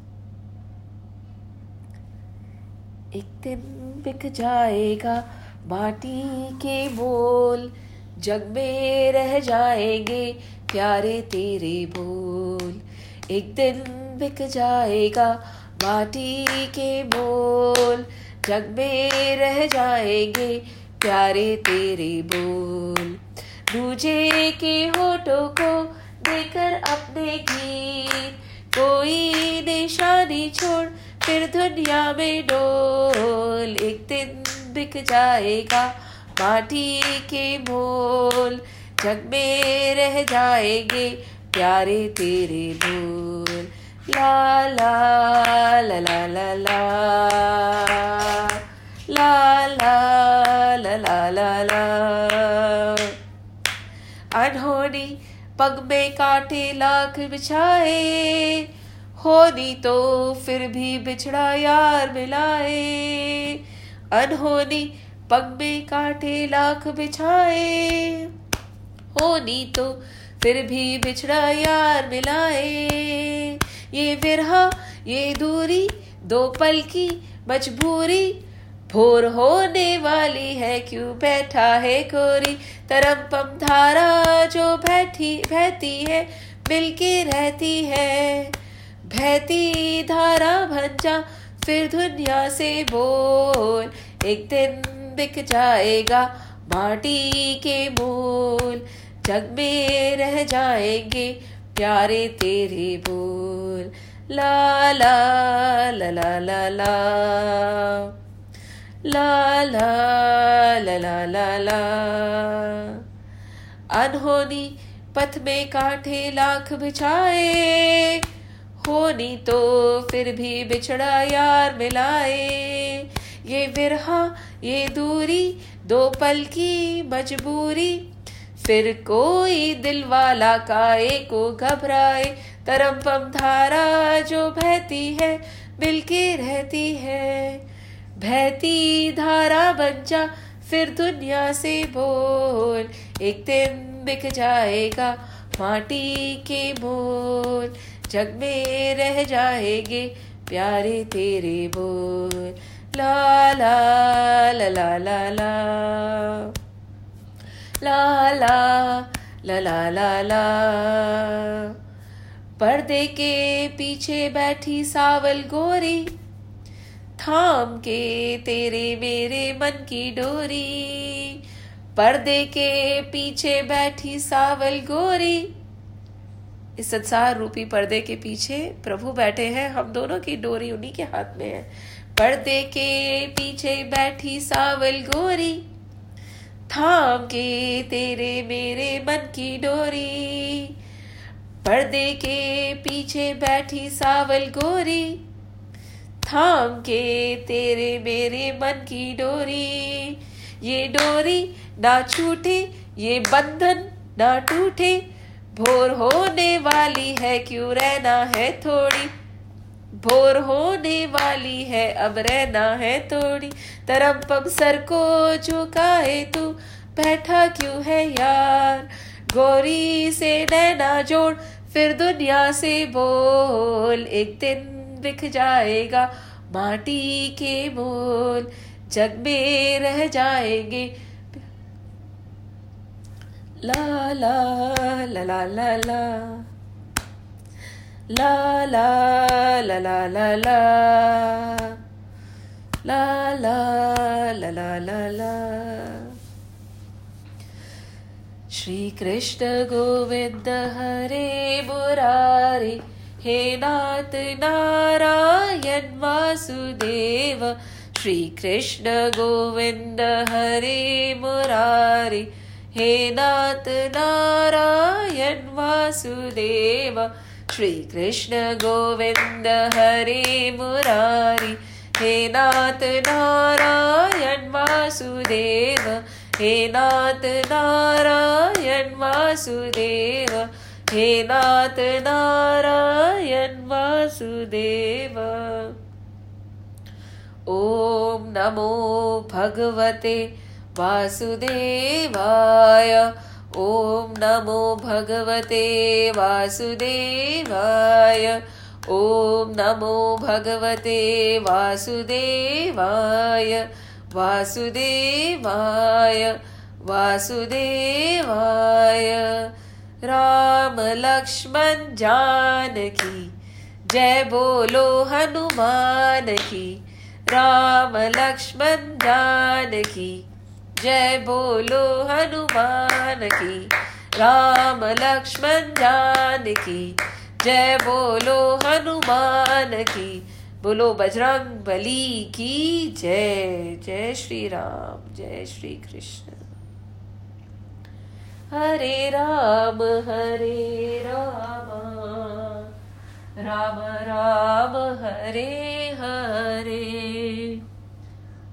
एक दिन बिक जाएगा माटी के बोल। जग में रह जाएँगे प्यारे तेरे बोल। एक दिन बिक जाएगा माटी के बोल। जग में रह जाएँगे प्यारे तेरे बोल। दूजे के होठों को देकर अपने गीत। कोई निशानी छोड़ फिर दुनिया में डोल, एक दिन बिक जाएगा माटी के बोल जग में रह जाएँगे प्यारे तेरे बोल La la la la la la La la la la la la अनहोनी पग में काटे लाख बिछाए। होनी तो फिर भी बिछड़ा यार मिलाए। अनहोनी पग में काटे लाख बिछाए। होनी तो फिर भी बिछड़ा यार मिलाए। ये विरहा, ये दूरी, दो पल की मजबूरी। भोर होने वाली है, क्यों बैठा है कोरी। तरम पम धारा जो बैठी, बहती है, मिलके रहती है। बहती धारा भंजा फिर दुनिया से बोल, एक दिन बिक जाएगा माटी के मूल, जग में रह जाएँगे प्यारे तेरे बोल। ला ला ला ला ला ला। ला ला ला ला ला ला। अनहोनी पथ में कांठे लाख बिछाए होनी तो फिर भी बिछड़ा यार मिलाए। ये विरहा ये दूरी, दो पल की मजबूरी। फिर कोई दिल वाला काए को घबराए। तरम पम धारा जो बहती है मिलके रहती है। बहती धारा बन जा, फिर दुनिया से बोल। एक दिन बिक जाएगा माटी के बोल जग में रह जाएँगे प्यारे तेरे बोल। ला ला ला ला ला ला। ला ला ला ला ला ला। पर्दे के पीछे बैठी सावल गोरी, थाम के तेरे मेरे मन की डोरी। पर्दे के पीछे बैठी सावल गोरी इस संसार रूपी पर्दे के पीछे प्रभु बैठे हैं। हम दोनों की डोरी उन्हीं के हाथ में है। पर्दे के पीछे बैठी सावल गोरी, थाम के तेरे मेरे मन की डोरी। पर्दे के पीछे बैठी सावल गोरी, थाम के तेरे मेरे मन की डोरी। ये डोरी ना छूटे, ये बंधन ना टूटे भोर होने वाली है, क्यों रहना है थोड़ी? भोर होने वाली है, अब रहना है थोड़ी। तरम पम सर को झुकाए तू, बैठा क्यों है यार? गोरी से नैना जोड़, फिर दुनिया से बोल, एक दिन बिख जाएगा माटी के बोल। जग में रह जाएँगे La la la la la la. La la la la la la. La la la la la la. Shri Krishna Govinda Hare Murari He Nath Narayan Vasudeva Shri Krishna Govinda Hare Murari हे नाथ नारायण वासुदेव श्री कृष्ण गोविन्द हरे मुरारी। हे नाथ नारायण वासुदेव हे नाथ नारायण वासुदेव हे नाथ नारायण वासुदेव। ॐ नमो भगवते वासुदेवाय। ॐ नमो भगवते वासुदेवाय। ॐ नमो भगवते वासुदेवाय। वासुदेवाय वासुदेवाय। राम लक्ष्मण जानकी, जय बोलो हनुमान की। राम लक्ष्मण जानकी जय बोलो हनुमान की, राम लक्ष्मण जान की। जय बोलो हनुमान की, बोलो बजरंग बली की। जय जय श्री राम जय श्री कृष्ण हरे राम हरे राम राम राम, हरे हरे।